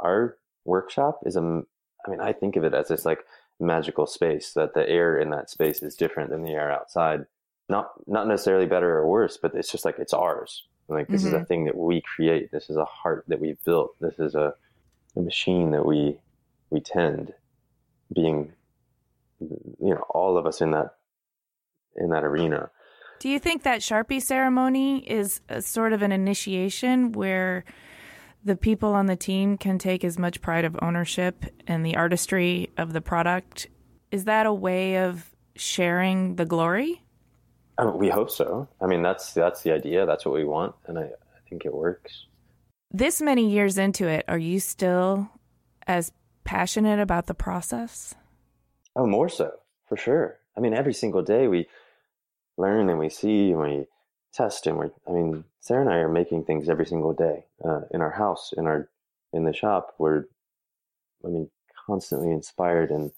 our workshop is a i mean i think of it as this like magical space that the air in that space is different than the air outside not not necessarily better or worse but it's just like it's ours like this mm-hmm. is a mm-hmm. thing that we create this is a heart that we've built this is a, a machine that we we tend being you know all of us in that in that arena do you think that sharpie ceremony is sort of an initiation where the people on the team can take as much pride of ownership and the artistry of the product. Is that a way of sharing the glory? We hope so. I mean, that's that's the idea. That's what we want, and I, I think it works. This many years into it, are you still as passionate about the process? Oh, more so, for sure. I mean, every single day we learn and we see and we test and we're i mean sarah and i are making things every single day uh, in our house in our in the shop we're i mean constantly inspired and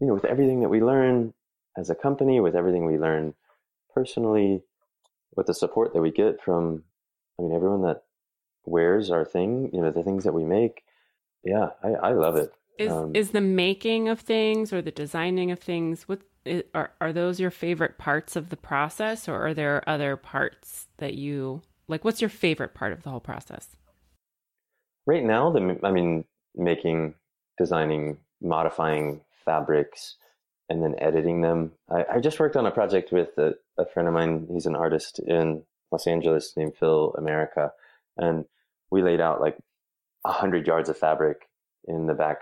you know with everything that we learn as a company with everything we learn personally, with the support that we get from, I mean, everyone that wears our thing, you know, the things that we make, yeah, I, I love it. Is um, is the making of things or the designing of things what are are those your favorite parts of the process or are there other parts that you like what's your favorite part of the whole process? Right now the I mean making designing modifying fabrics and then editing them. I, I just worked on a project with a, a friend of mine. He's an artist in Los Angeles named Phil America. And we laid out like a hundred yards of fabric in the back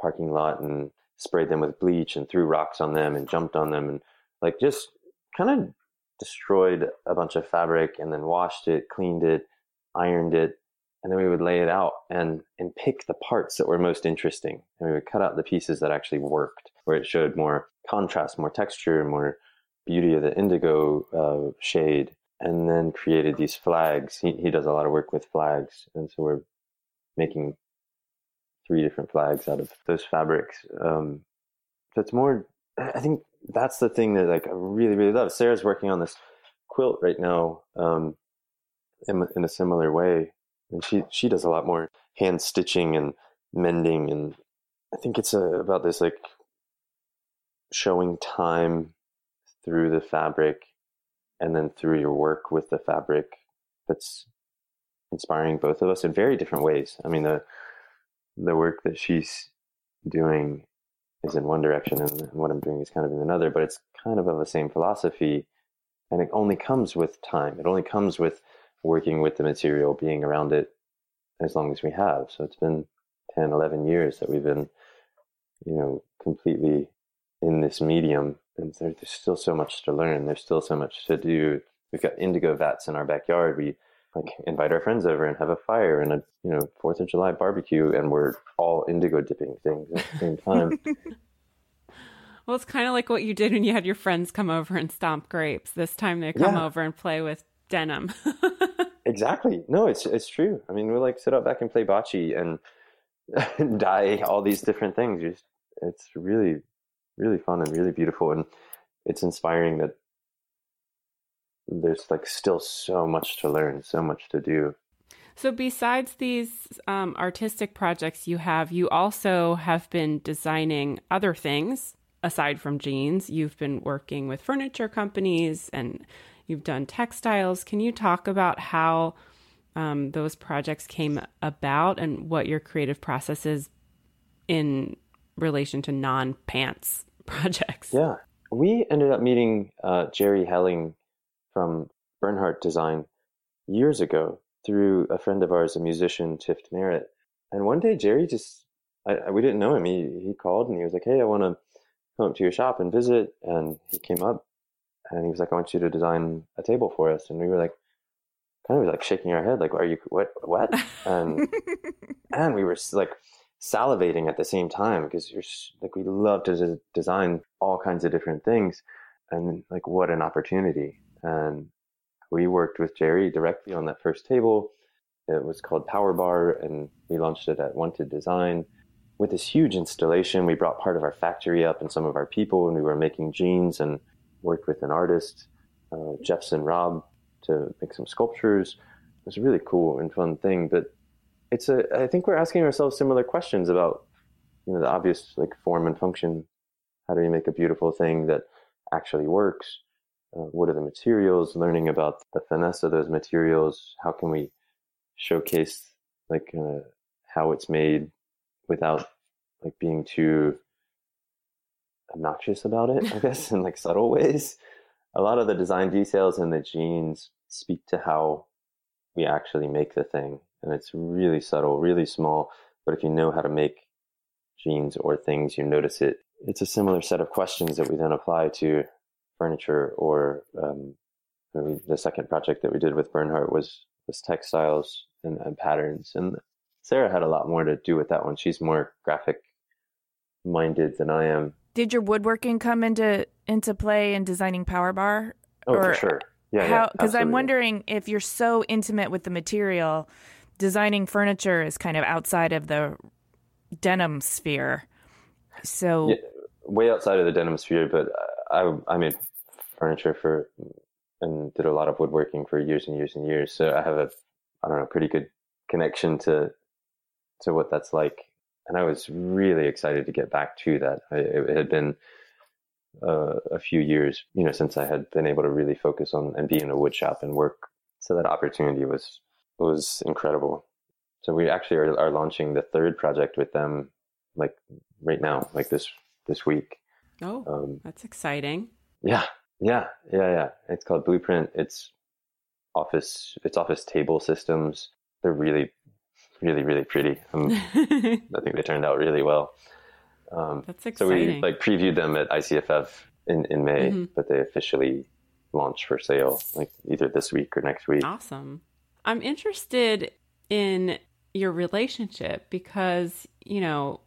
parking lot and sprayed them with bleach and threw rocks on them and jumped on them and like just kind of destroyed a bunch of fabric and then washed it, cleaned it, ironed it, and then we would lay it out and and pick the parts that were most interesting. And we would cut out the pieces that actually worked where it showed more contrast more texture more beauty of the indigo uh, shade and then created these flags. He, he does a lot of work with flags and so we're making three different flags out of those fabrics um, so it's more i think that's the thing that like i really really love. Sarah's working on this quilt right now um, in, in a similar way and she she does a lot more hand stitching and mending and i think it's a, uh, about this like showing time through the fabric and then through your work with the fabric that's inspiring both of us in very different ways. I mean the the work that she's doing is in one direction and what i'm doing is kind of in another but it's kind of of the same philosophy and it only comes with time it only comes with working with the material, being around it as long as we have. So it's been 10, 11 years that we've been, you know, completely in this medium. And there's still so much to learn. There's still so much to do. We've got indigo vats in our backyard. We like invite our friends over and have a fire and a you know Fourth of July barbecue, and we're all indigo dipping things at the same time. *laughs* well, it's kind of like what you did when you had your friends come over and stomp grapes. This time they come yeah. over and play with denim. *laughs* exactly. No, it's it's true. I mean, we like sit out back and play bocce and *laughs* dye all these different things. Just, it's really, really fun and really beautiful, and it's inspiring that there's like still so much to learn, so much to do. So, besides these um, artistic projects you have, you also have been designing other things aside from jeans. You've been working with furniture companies and You've done textiles. Can you talk about how um, those projects came about and what your creative process is in relation to non pants *laughs* projects? Yeah. We ended up meeting uh, Jerry Helling from Bernhardt Design years ago through a friend of ours, a musician, Tift Merritt. And one day, Jerry just, I, we didn't know him. He, he called and he was like, Hey, I want to come up to your shop and visit. And he came up and he was like, "I want you to design a table for us," and we were like, kind of like shaking our head, like, "Are you what? What?" And *laughs* and we were like salivating at the same time because you're like we love to design all kinds of different things, and like what an opportunity! And we worked with Jerry directly on that first table. It was called Power Bar, and we launched it at Wanted Design with this huge installation. We brought part of our factory up and some of our people, and we were making jeans and worked with an artist, uh, Jeffson Rob, to make some sculptures. It was a really cool and fun thing. But it's a, I think we're asking ourselves similar questions about, you know, the obvious like form and function. How do you make a beautiful thing that actually works? Uh, what are the materials? Learning about the finesse of those materials. How can we showcase like uh, how it's made without like being too obnoxious about it, I guess, *laughs* in like subtle ways. A lot of the design details in the jeans speak to how we actually make the thing. And it's really subtle, really small. But if you know how to make jeans or things, you notice it. It's a similar set of questions that we then apply to furniture or um, the second project that we did with Bernhardt was was textiles and, and, patterns. And Sarah had a lot more to do with that one. She's more graphic minded than I am did your woodworking come into into play in designing Power Bar? Oh, or for sure. Yeah, how, Because I'm wondering if you're so intimate with the material, designing furniture is kind of outside of the denim sphere. So yeah, way outside of the denim sphere, but I I made furniture for and did a lot of woodworking for years and years and years. So I have a I don't know pretty good connection to to what that's like, and I was really excited to get back to that. I, it had been uh, a few years, you know, since I had been able to really focus on and be in a wood shop and work. So that opportunity was was incredible. So we actually are, are launching the third project with them, like right now, like this this week. Oh, um, that's exciting. Yeah, yeah, yeah, yeah. It's called Blueprint. It's office. It's office table systems. They're really, really, really pretty. Um, *laughs* I think they turned out really well. Um, that's exciting. So we like previewed them at ICFF in in May, mm-hmm. but they officially launch for sale like either this week or next week. Awesome. I'm interested in your relationship because, you know,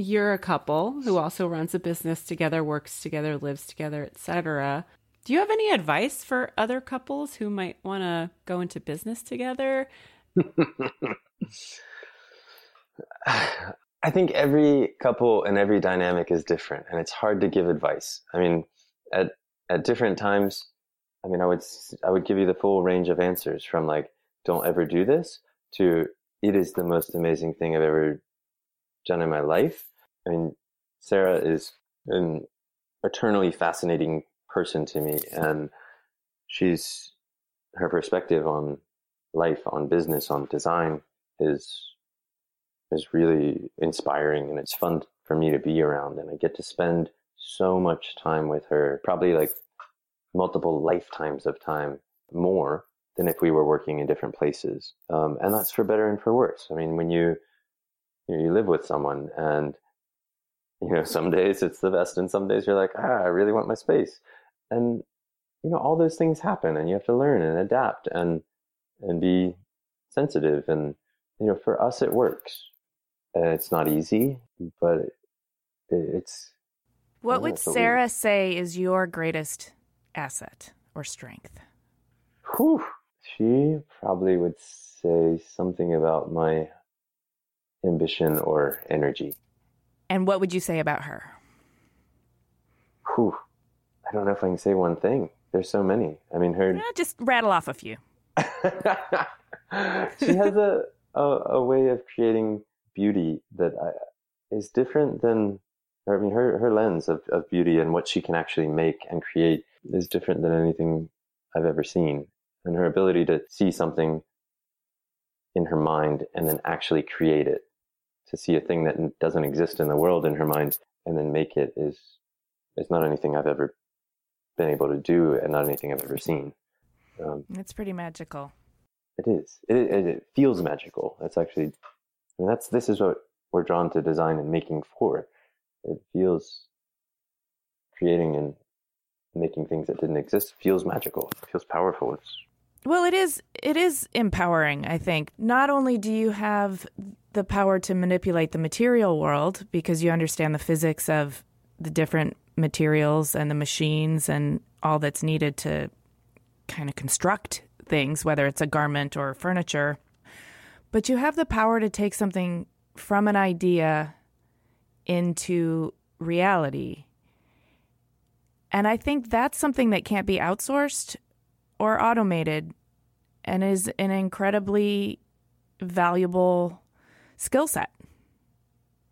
you're a couple who also runs a business together, works together, lives together, etc. Do you have any advice for other couples who might want to go into business together? *sighs* I think every couple and every dynamic is different and it's hard to give advice. I mean, at at different times, I mean, I would I would give you the full range of answers from like don't ever do this to it is the most amazing thing I've ever done in my life. I mean, Sarah is an eternally fascinating person to me, and she's her perspective on life, on business, on design is is really inspiring, and it's fun for me to be around. And I get to spend so much time with her, probably like multiple lifetimes of time more than if we were working in different places. Um, and that's for better and for worse. I mean, when you you, know, you live with someone and you know some days it's the best and some days you're like ah i really want my space. And you know all those things happen and you have to learn and adapt and and be sensitive and you know for us it works. And it's not easy but it, it's what would sarah say is your greatest asset or strength? Whew. she probably would say something about my ambition or energy and what would you say about her? Whew. I don't know if I can say one thing. There's so many. I mean, her. Yeah, just rattle off a few. *laughs* she has a, a, a way of creating beauty that I, is different than. I mean, her her lens of, of beauty and what she can actually make and create is different than anything I've ever seen. And her ability to see something in her mind and then actually create it to see a thing that doesn't exist in the world in her mind and then make it is is not anything I've ever been able to do and not anything I've ever seen. Um, it's pretty magical. It is. It, it, it feels magical. That's actually. I mean, that's this is what we're drawn to design and making for. It feels creating and making things that didn't exist feels magical. It feels powerful. It's well, it is it is empowering, I think. Not only do you have the power to manipulate the material world because you understand the physics of the different materials and the machines and all that's needed to kind of construct things, whether it's a garment or furniture, but you have the power to take something from an idea into reality. And I think that's something that can't be outsourced or automated and is an incredibly valuable skill set.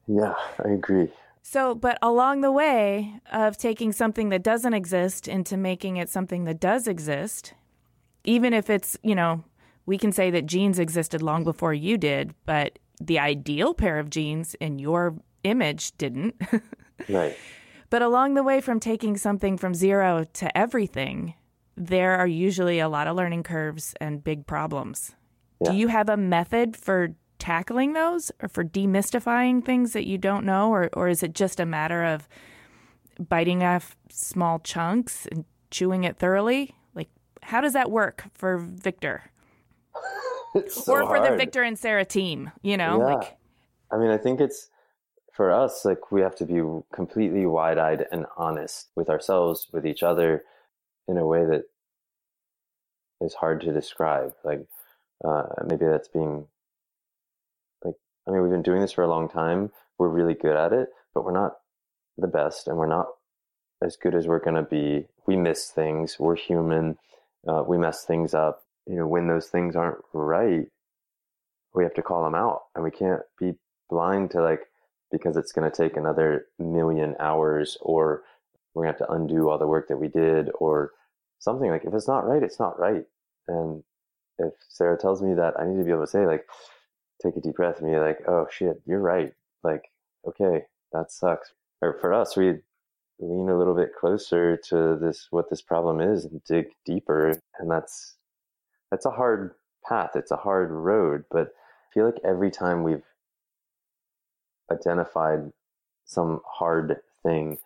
Yeah, I agree. So, but along the way of taking something that doesn't exist into making it something that does exist, even if it's, you know, we can say that jeans existed long before you did, but the ideal pair of jeans in your image didn't. *laughs* right. But along the way from taking something from zero to everything, there are usually a lot of learning curves and big problems. Yeah. Do you have a method for tackling those or for demystifying things that you don't know? Or, or is it just a matter of biting off small chunks and chewing it thoroughly? Like, how does that work for Victor? *laughs* so or for hard. the Victor and Sarah team, you know? Yeah. Like, I mean, I think it's for us, like, we have to be completely wide eyed and honest with ourselves, with each other in a way that is hard to describe. Like uh, maybe that's being like I mean we've been doing this for a long time. We're really good at it, but we're not the best, and we're not as good as we're going to be. We miss things. We're human. Uh, we mess things up. You know, when those things aren't right, we have to call them out, and we can't be blind to like because it's going to take another million hours, or we're going to have to undo all the work that we did, or something like if it's not right, it's not right. And if Sarah tells me that, I need to be able to say like, take a deep breath and be like, oh shit, you're right. Like, okay, that sucks. Or for us, we lean a little bit closer to this what this problem is and dig deeper and that's that's a hard path it's a hard road but i feel like every time we've identified some hard thing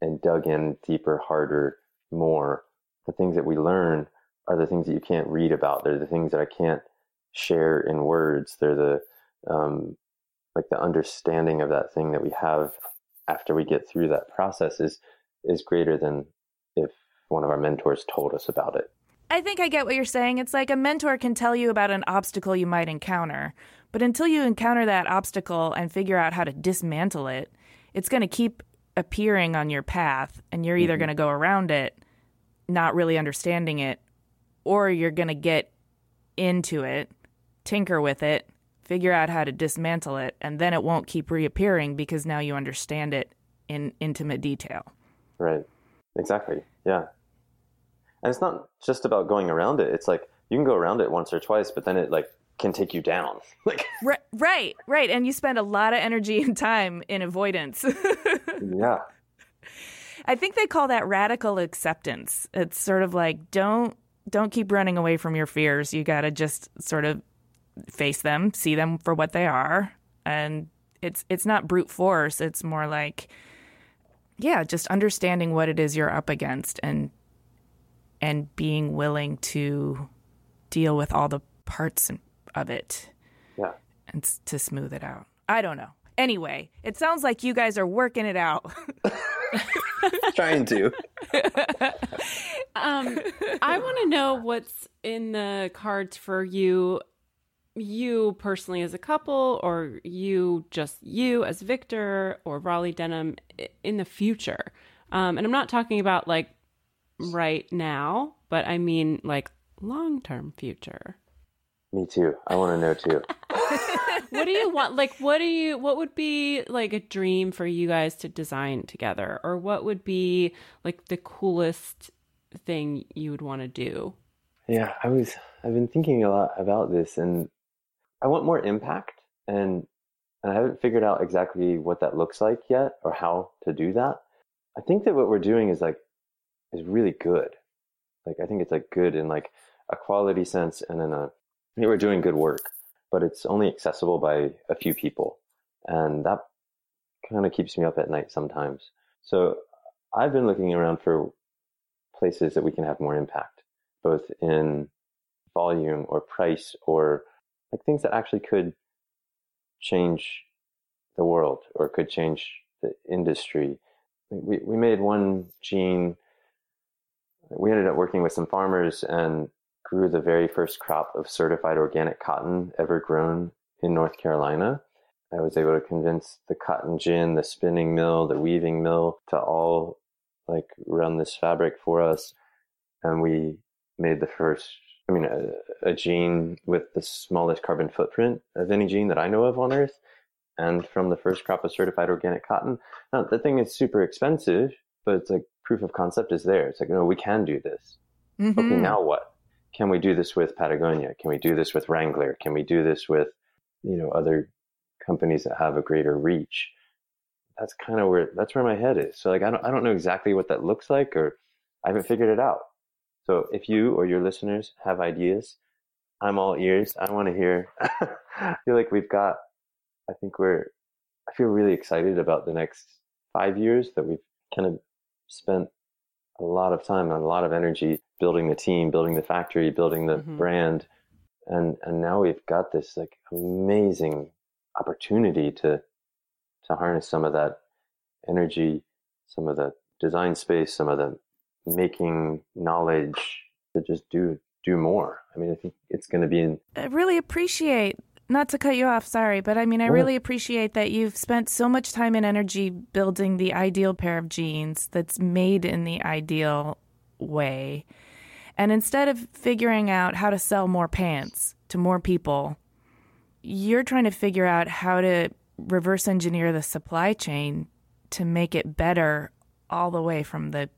and dug in deeper harder more the things that we learn are the things that you can't read about they're the things that i can't share in words they're the um, like the understanding of that thing that we have after we get through that process is is greater than if one of our mentors told us about it. I think I get what you're saying. It's like a mentor can tell you about an obstacle you might encounter, but until you encounter that obstacle and figure out how to dismantle it, it's going to keep appearing on your path and you're either mm-hmm. going to go around it not really understanding it or you're going to get into it, tinker with it, figure out how to dismantle it, and then it won't keep reappearing because now you understand it in intimate detail. Right. Exactly. Yeah. And it's not just about going around it. It's like you can go around it once or twice, but then it like can take you down. *laughs* like right, right, right. And you spend a lot of energy and time in avoidance. *laughs* yeah. I think they call that radical acceptance. It's sort of like don't don't keep running away from your fears. You got to just sort of face them, see them for what they are, and it's it's not brute force. It's more like, yeah, just understanding what it is you're up against and and being willing to deal with all the parts of it. Yeah, and to smooth it out. I don't know. Anyway, it sounds like you guys are working it out. *laughs* *laughs* Trying to. um, I want to know what's in the cards for you you personally as a couple or you just you as Victor or Raleigh Denim in the future. Um, and I'm not talking about like right now, but I mean like long term future. Me too. I want to know too. *laughs* what do you want? Like, what do you, what would be like a dream for you guys to design together? Or what would be like the coolest thing you would want to do? Yeah, I was, I've been thinking a lot about this and I want more impact and and I haven't figured out exactly what that looks like yet or how to do that. I think that what we're doing is like is really good. Like I think it's like good in like a quality sense and in a we're doing good work, but it's only accessible by a few people. And that kind of keeps me up at night sometimes. So I've been looking around for places that we can have more impact, both in volume or price or like things that actually could change the world or could change the industry. We, we made one jean. We ended up working with some farmers and grew the very first crop of certified organic cotton ever grown in North Carolina. I was able to convince the cotton gin, the spinning mill, the weaving mill to all like run this fabric for us. And we made the first I mean, a, a, jean with the smallest carbon footprint of any jean that I know of on Earth, and from the first crop of certified organic cotton. Now, the thing is super expensive, but it's like proof of concept is there. It's like, no, we can do this. Mm-hmm. Okay, now what? Can we do this with Patagonia? Can we do this with Wrangler? Can we do this with, you know, other companies that have a greater reach? That's kind of where that's where my head is. So like, I don't I don't know exactly what that looks like, or I haven't figured it out. So if you or your listeners have ideas, I'm all ears. I want to hear. *laughs* I feel like we've got, I think we're, I feel really excited about the next five years that we've kind of spent a lot of time and a lot of energy building the team, building the factory, building the mm-hmm. brand. And, and now we've got this like amazing opportunity to, to harness some of that energy, some of the design space, some of the making knowledge to just do do more. I mean, I think it's going to be in. I really appreciate not to cut you off, sorry, but I mean, I really appreciate that you've spent so much time and energy building the ideal pair of jeans that's made in the ideal way. And instead of figuring out how to sell more pants to more people, you're trying to figure out how to reverse engineer the supply chain to make it better all the way from the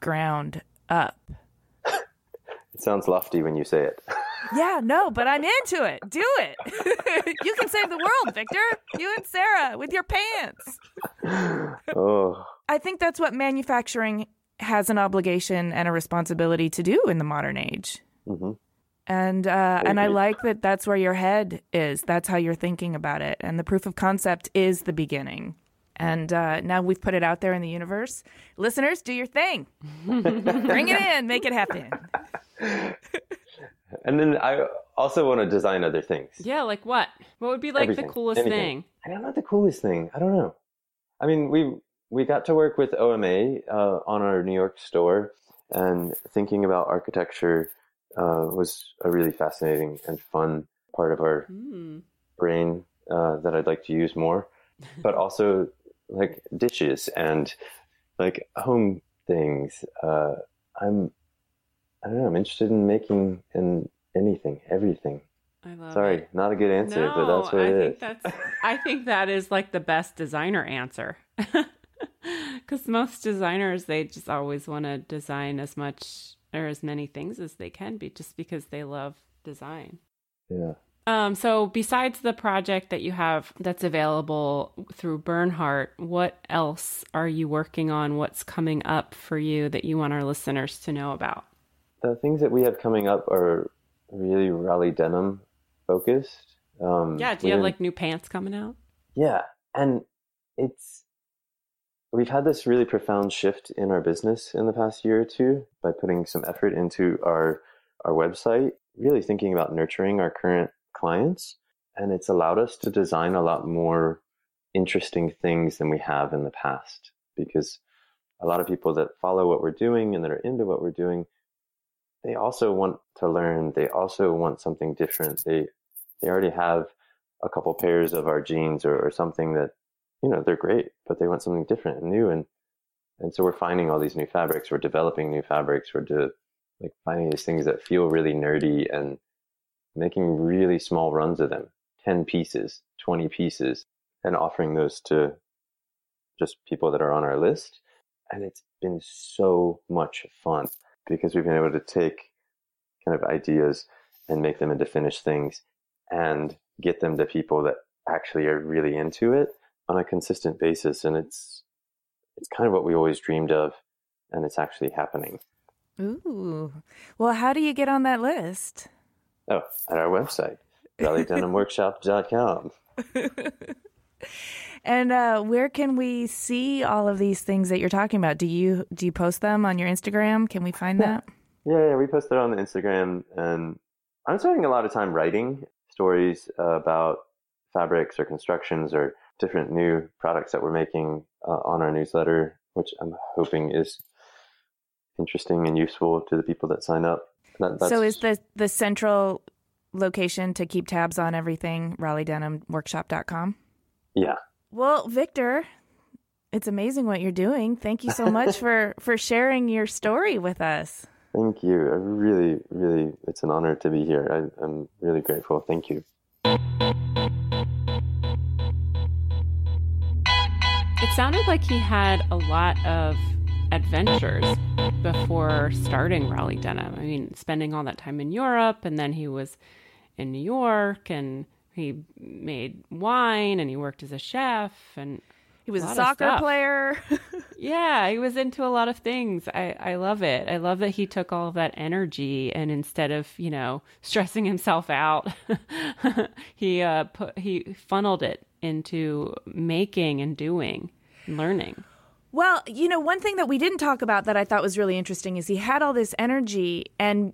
ground up. It sounds lofty when you say it. *laughs* Yeah, no, but I'm into it. Do it. *laughs* you can save the world, Victor. You and Sarah with your pants. oh, I think that's what manufacturing has an obligation and a responsibility to do in the modern age. hmm And uh, and I like that that's where your head is. That's how you're thinking about it. And the proof of concept is the beginning. And uh, now we've put it out there in the universe. Listeners, do your thing. *laughs* Bring it in, make it happen. *laughs* and then I also want to design other things. Yeah, like what? What would be like Everything. the coolest Anything. thing? I don't know the coolest thing. I don't know. I mean, we we got to work with OMA uh, on our New York store, and thinking about architecture uh, was a really fascinating and fun part of our Hmm. brain uh, that I'd like to use more. *laughs* But also like dishes and like home things. Uh, I'm I don't know. I'm interested in making in anything, everything. I love Sorry, it. not a good answer, no, but that's what I it think is. that's I think that is like the best designer answer. *laughs* *laughs* Cuz most designers they just always want to design as much or as many things as they can be just because they love design. yeah. Um so besides the project that you have that's available through Bernhardt, what else are you working on? What's coming up for you that you want our listeners to know about? The things that we have coming up are really Raleigh Denim focused. Um, Yeah, do you have like new pants coming out? Yeah, and it's we've had this really profound shift in our business in the past year or two by putting some effort into our our website, really thinking about nurturing our current clients, and it's allowed us to design a lot more interesting things than we have in the past because a lot of people that follow what we're doing and that are into what we're doing they also want to learn. They also want something different. They they already have a couple pairs of our jeans or, or something that you know they're great but they want something different and new and and so we're finding all these new fabrics we're developing new fabrics we're do, like finding these things that feel really nerdy and making really small runs of them 10 pieces 20 pieces and offering those to just people that are on our list and it's been so much fun because we've been able to take kind of ideas and make them into finished things and get them to people that actually are really into it on a consistent basis and it's it's kind of what we always dreamed of and it's actually happening Ooh. Well, how do you get on that list? oh at our website raleighdenimworkshop.com *laughs* And uh, where can we see all of these things that you're talking about? Do you do you post them on your Instagram? Can we find that? yeah, yeah we posted on the instagram and i'm spending a lot of time writing stories about fabrics or constructions or different new products that we're making uh, on our newsletter which i'm hoping is interesting and useful to the people that sign up that, So is the the central location to keep tabs on everything raleighdenimworkshop.com? yeah Well, Victor, it's amazing what you're doing. Thank you so much *laughs* for for sharing your story with us. Thank you. I really, really, it's an honor to be here. I, I'm really grateful. Thank you. Sounded like he had a lot of adventures before starting Raleigh Denim. I mean, spending all that time in Europe, and then he was in New York, and he made wine, and he worked as a chef, and He was a, of soccer player. *laughs* yeah, he was into a lot of things. I, I love it. I love that he took all of that energy and instead of, you know, stressing himself out, *laughs* he uh put he funneled it into making and doing, learning. Well, you know, one thing that we didn't talk about that I thought was really interesting is he had all this energy and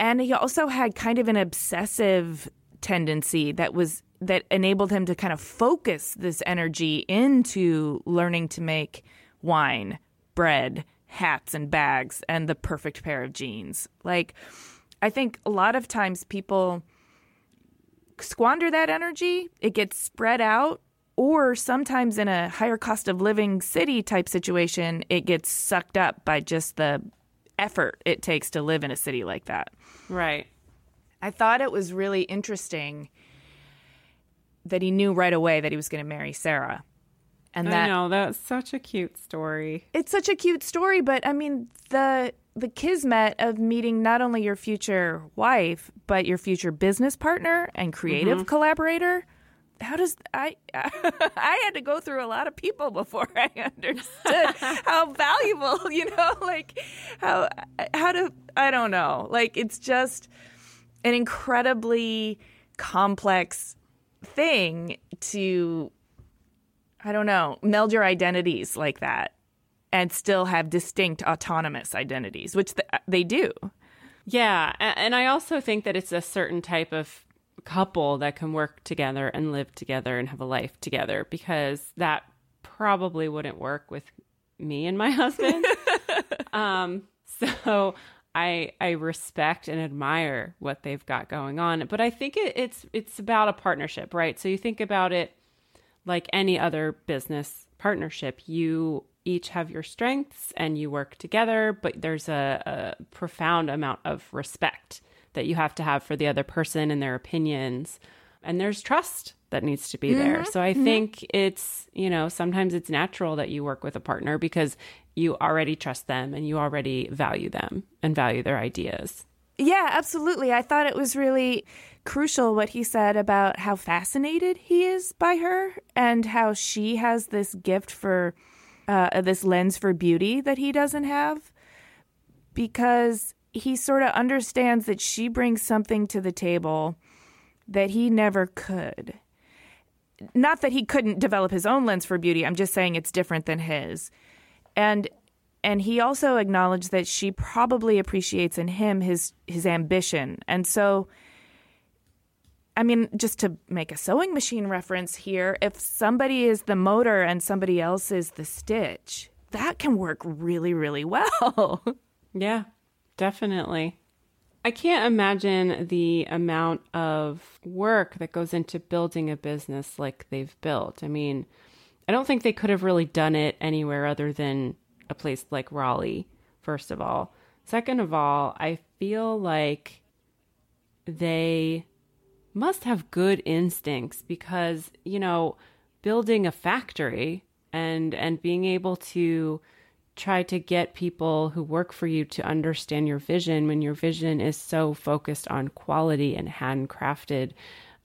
and he also had kind of an obsessive tendency that was that enabled him to kind of focus this energy into learning to make wine, bread, hats and bags and the perfect pair of jeans. Like I think a lot of times people squander that energy, it gets spread out. Or sometimes in a higher cost of living city type situation, it gets sucked up by just the effort it takes to live in a city like that. Right. I thought it was really interesting that he knew right away that he was going to marry Sarah. And that I know that's such a cute story. It's such a cute story, but I mean the the kismet of meeting not only your future wife but your future business partner and creative mm-hmm. collaborator. How does I *laughs* I had to go through a lot of people before I *laughs* understood how *laughs* valuable, you know, like how how to I don't know. Like it's just an incredibly complex thing to I don't know, meld your identities like that and still have distinct autonomous identities, which th- they do. Yeah. And I also think that it's a certain type of couple that can work together and live together and have a life together because that probably wouldn't work with me and my *laughs* husband. *laughs* um, so I I respect and admire what they've got going on, but I think it, it's it's about a partnership, right? So you think about it like any other business partnership, you each have your strengths and you work together, but there's a, a profound amount of respect that you have to have for the other person and their opinions. And there's trust that needs to be mm-hmm. there. So I mm-hmm. think it's, you know, sometimes it's natural that you work with a partner because you already trust them and you already value them and value their ideas. Yeah, absolutely. I thought it was really crucial what he said about how fascinated he is by her and how she has this gift for uh, this lens for beauty that he doesn't have because he sort of understands that she brings something to the table that he never could. Not that he couldn't develop his own lens for beauty, I'm just saying it's different than his. And and he also acknowledged that she probably appreciates in him his his ambition. And so I mean, just to make a sewing machine reference here, if somebody is the motor and somebody else is the stitch, that can work really, really well. *laughs* yeah, definitely. I can't imagine the amount of work that goes into building a business like they've built. I mean, I don't think they could have really done it anywhere other than a place like Raleigh, first of all. Second of all, I feel like they must have good instincts because, you know, building a factory and and being able to try to get people who work for you to understand your vision when your vision is so focused on quality and handcrafted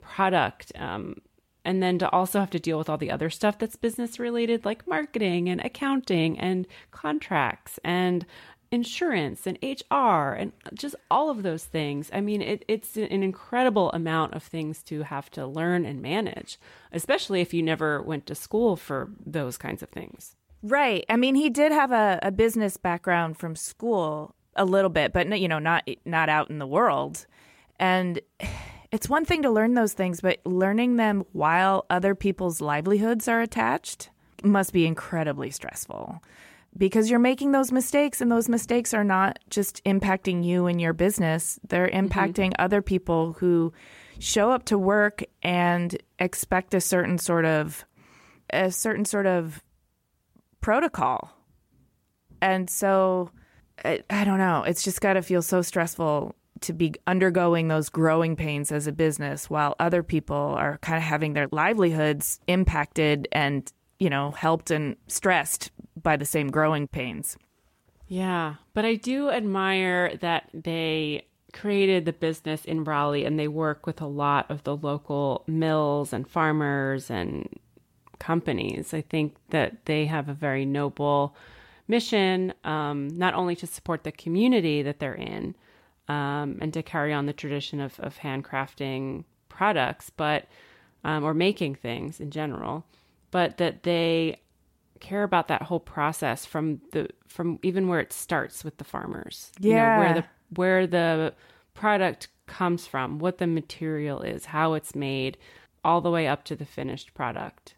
product um, and then to also have to deal with all the other stuff that's business related like marketing and accounting and contracts and insurance and HR and just all of those things. I mean, it, it's an incredible amount of things to have to learn and manage, especially if you never went to school for those kinds of things. Right. I mean, he did have a, a business background from school a little bit, but you know, not not out in the world. And it's one thing to learn those things, but learning them while other people's livelihoods are attached must be incredibly stressful because you're making those mistakes and those mistakes are not just impacting you and your business they're mm-hmm. impacting mm-hmm. other people who show up to work and expect a certain sort of a certain sort of protocol and so I, I don't know it's just got to feel so stressful to be undergoing those growing pains as a business while other people are kind of having their livelihoods impacted and you know helped and stressed by the same growing pains. Yeah, but I do admire that they created the business in Raleigh and they work with a lot of the local mills and farmers and companies. I think that they have a very noble mission, um, not only to support the community that they're in um, and to carry on the tradition of, of handcrafting products, but um, or making things in general, but that they care about that whole process from the from even where it starts with the farmers. Yeah. You know, where the where the product comes from, what the material is, how it's made, all the way up to the finished product.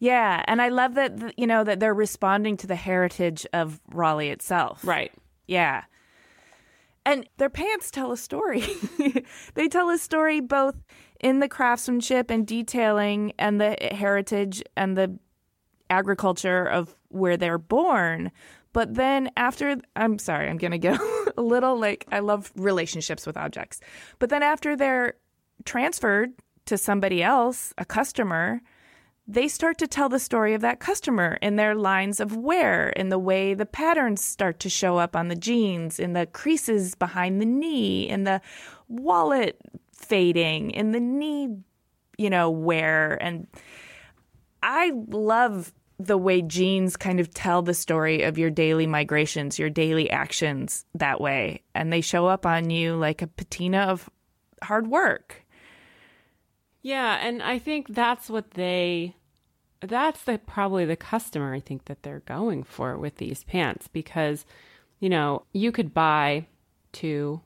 Yeah, and I love that you know that they're responding to the heritage of Raleigh itself. Right. Yeah. And their pants tell a story. *laughs* they tell a story both in the craftsmanship and detailing and the heritage and the agriculture of where they're born. But then after, I'm sorry, I'm going to get *laughs* a little like, I love relationships with objects. But then after they're transferred to somebody else, a customer, they start to tell the story of that customer in their lines of wear, in the way the patterns start to show up on the jeans, in the creases behind the knee, in the wallet fading, in the knee, you know, wear. And I love the way jeans kind of tell the story of your daily migrations, your daily actions that way. And they show up on you like a patina of hard work. Yeah, and I think that's what they that's the probably the customer I think that they're going for with these pants because you know, you could buy two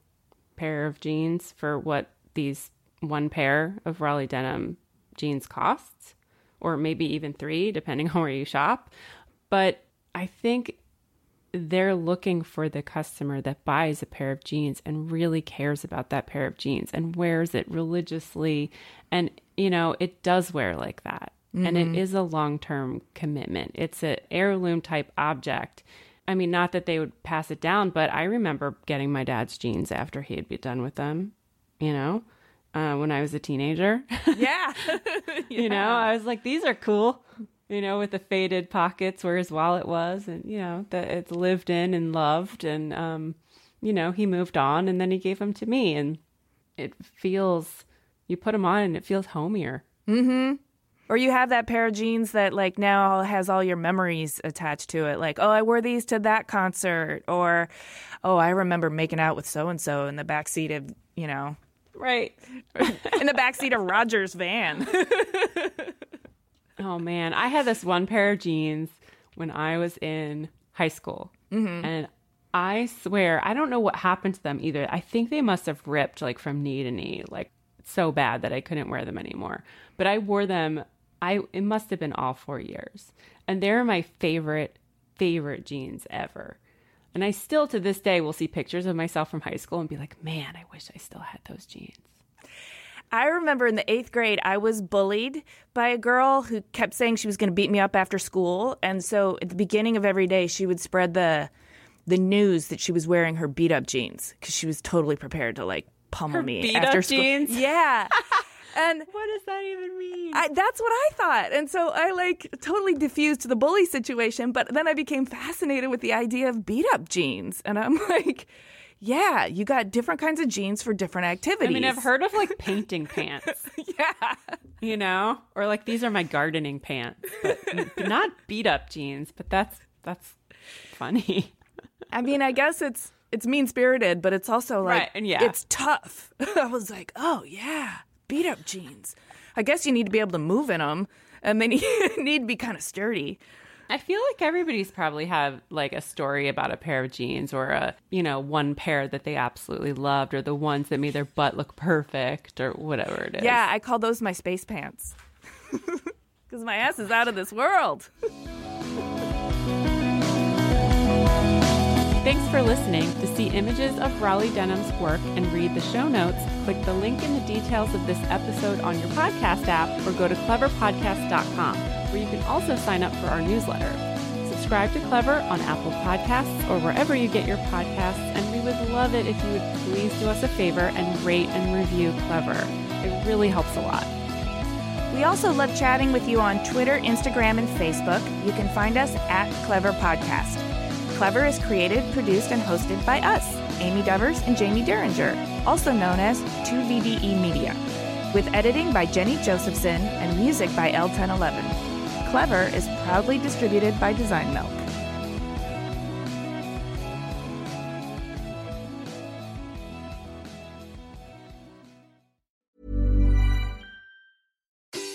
pair of jeans for what these one pair of Raleigh denim jeans costs or maybe even three depending *laughs* on where you shop. But I think they're looking for the customer that buys a pair of jeans and really cares about that pair of jeans and wears it religiously and you know it does wear like that mm-hmm. and it mm-hmm. a long-term commitment it's an heirloom type object i mean not that they would pass it down but i remember getting my dad's jeans after he'd be done with them you know uh, when i was a teenager yeah. yeah *laughs* *laughs* you know i was like these are cool you know, with the faded pockets where his wallet was, and you know that it's lived in and loved, and um, you know he moved on, and then he gave them to me, and it feels you put them on, and it feels homier. Mm-hmm. Or you have that pair of jeans that like now has all your memories attached to it. Like, oh, I wore these to that concert, or oh, I remember making out with so and so in the back seat of you know, right, *laughs* in the back seat of Roger's van. Oh man, I had this one pair of jeans when I was in high school, mm-hmm. and I swear I don't know what happened to them either. I think they must have ripped like from knee to knee, like so bad that I couldn't wear them anymore. But I wore them. I it must have been all four years, and they're my favorite favorite jeans ever. And I still to this day will see pictures of myself from high school and be like, man, I wish I still had those jeans. I remember in the eighth grade, I was bullied by a girl who kept saying she was going to beat me up after school. And so at the beginning of every day, she would spread the the news that she was wearing her beat up jeans because she was totally prepared to like pummel her me beat after up school. Jeans? Yeah. *laughs* And what does that even mean? I, that's what I thought. And so I like totally diffused the bully situation, but then I became fascinated with the idea of beat up jeans. And I'm *laughs* like, yeah, you got different kinds of jeans for different activities. I mean, I've heard of like *laughs* painting pants. *laughs* yeah. You know? Or like these are my gardening pants. But not beat up jeans, but that's that's funny. I mean, I guess it's it's mean spirited, but it's also like right, yeah. it's tough. I was like, oh yeah, beat up jeans. I guess you need to be able to move in them, and then *laughs* you need to be kind of sturdy. I feel like everybody's probably have like a story about a pair of jeans or a, you know, one pair that they absolutely loved or the ones that made their butt look perfect or whatever it is. Yeah, I call those my space pants. *laughs* Cuz my ass is out of this world. *laughs* Thanks for listening. To see images of Raleigh Denim's work and read the show notes, click the link in the details of this episode on your podcast app or go to cleverpodcast.com, where you can also sign up for our newsletter. Subscribe to Clever on Apple Podcasts or wherever you get your podcasts, and we would love it if you would please do us a favor and rate and review Clever. It really helps a lot. We also love chatting with you on Twitter, Instagram, and Facebook. You can find us at Clever Podcast. Clever is created, produced, and hosted by us, Amy Devers and Jaime Derringer, also known as 2VDE Media, with editing by Jennie Josephson and music by El Ten Eleven. Clever is proudly distributed by Design Milk.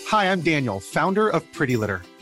Hi, I'm Daniel, founder of Pretty Litter.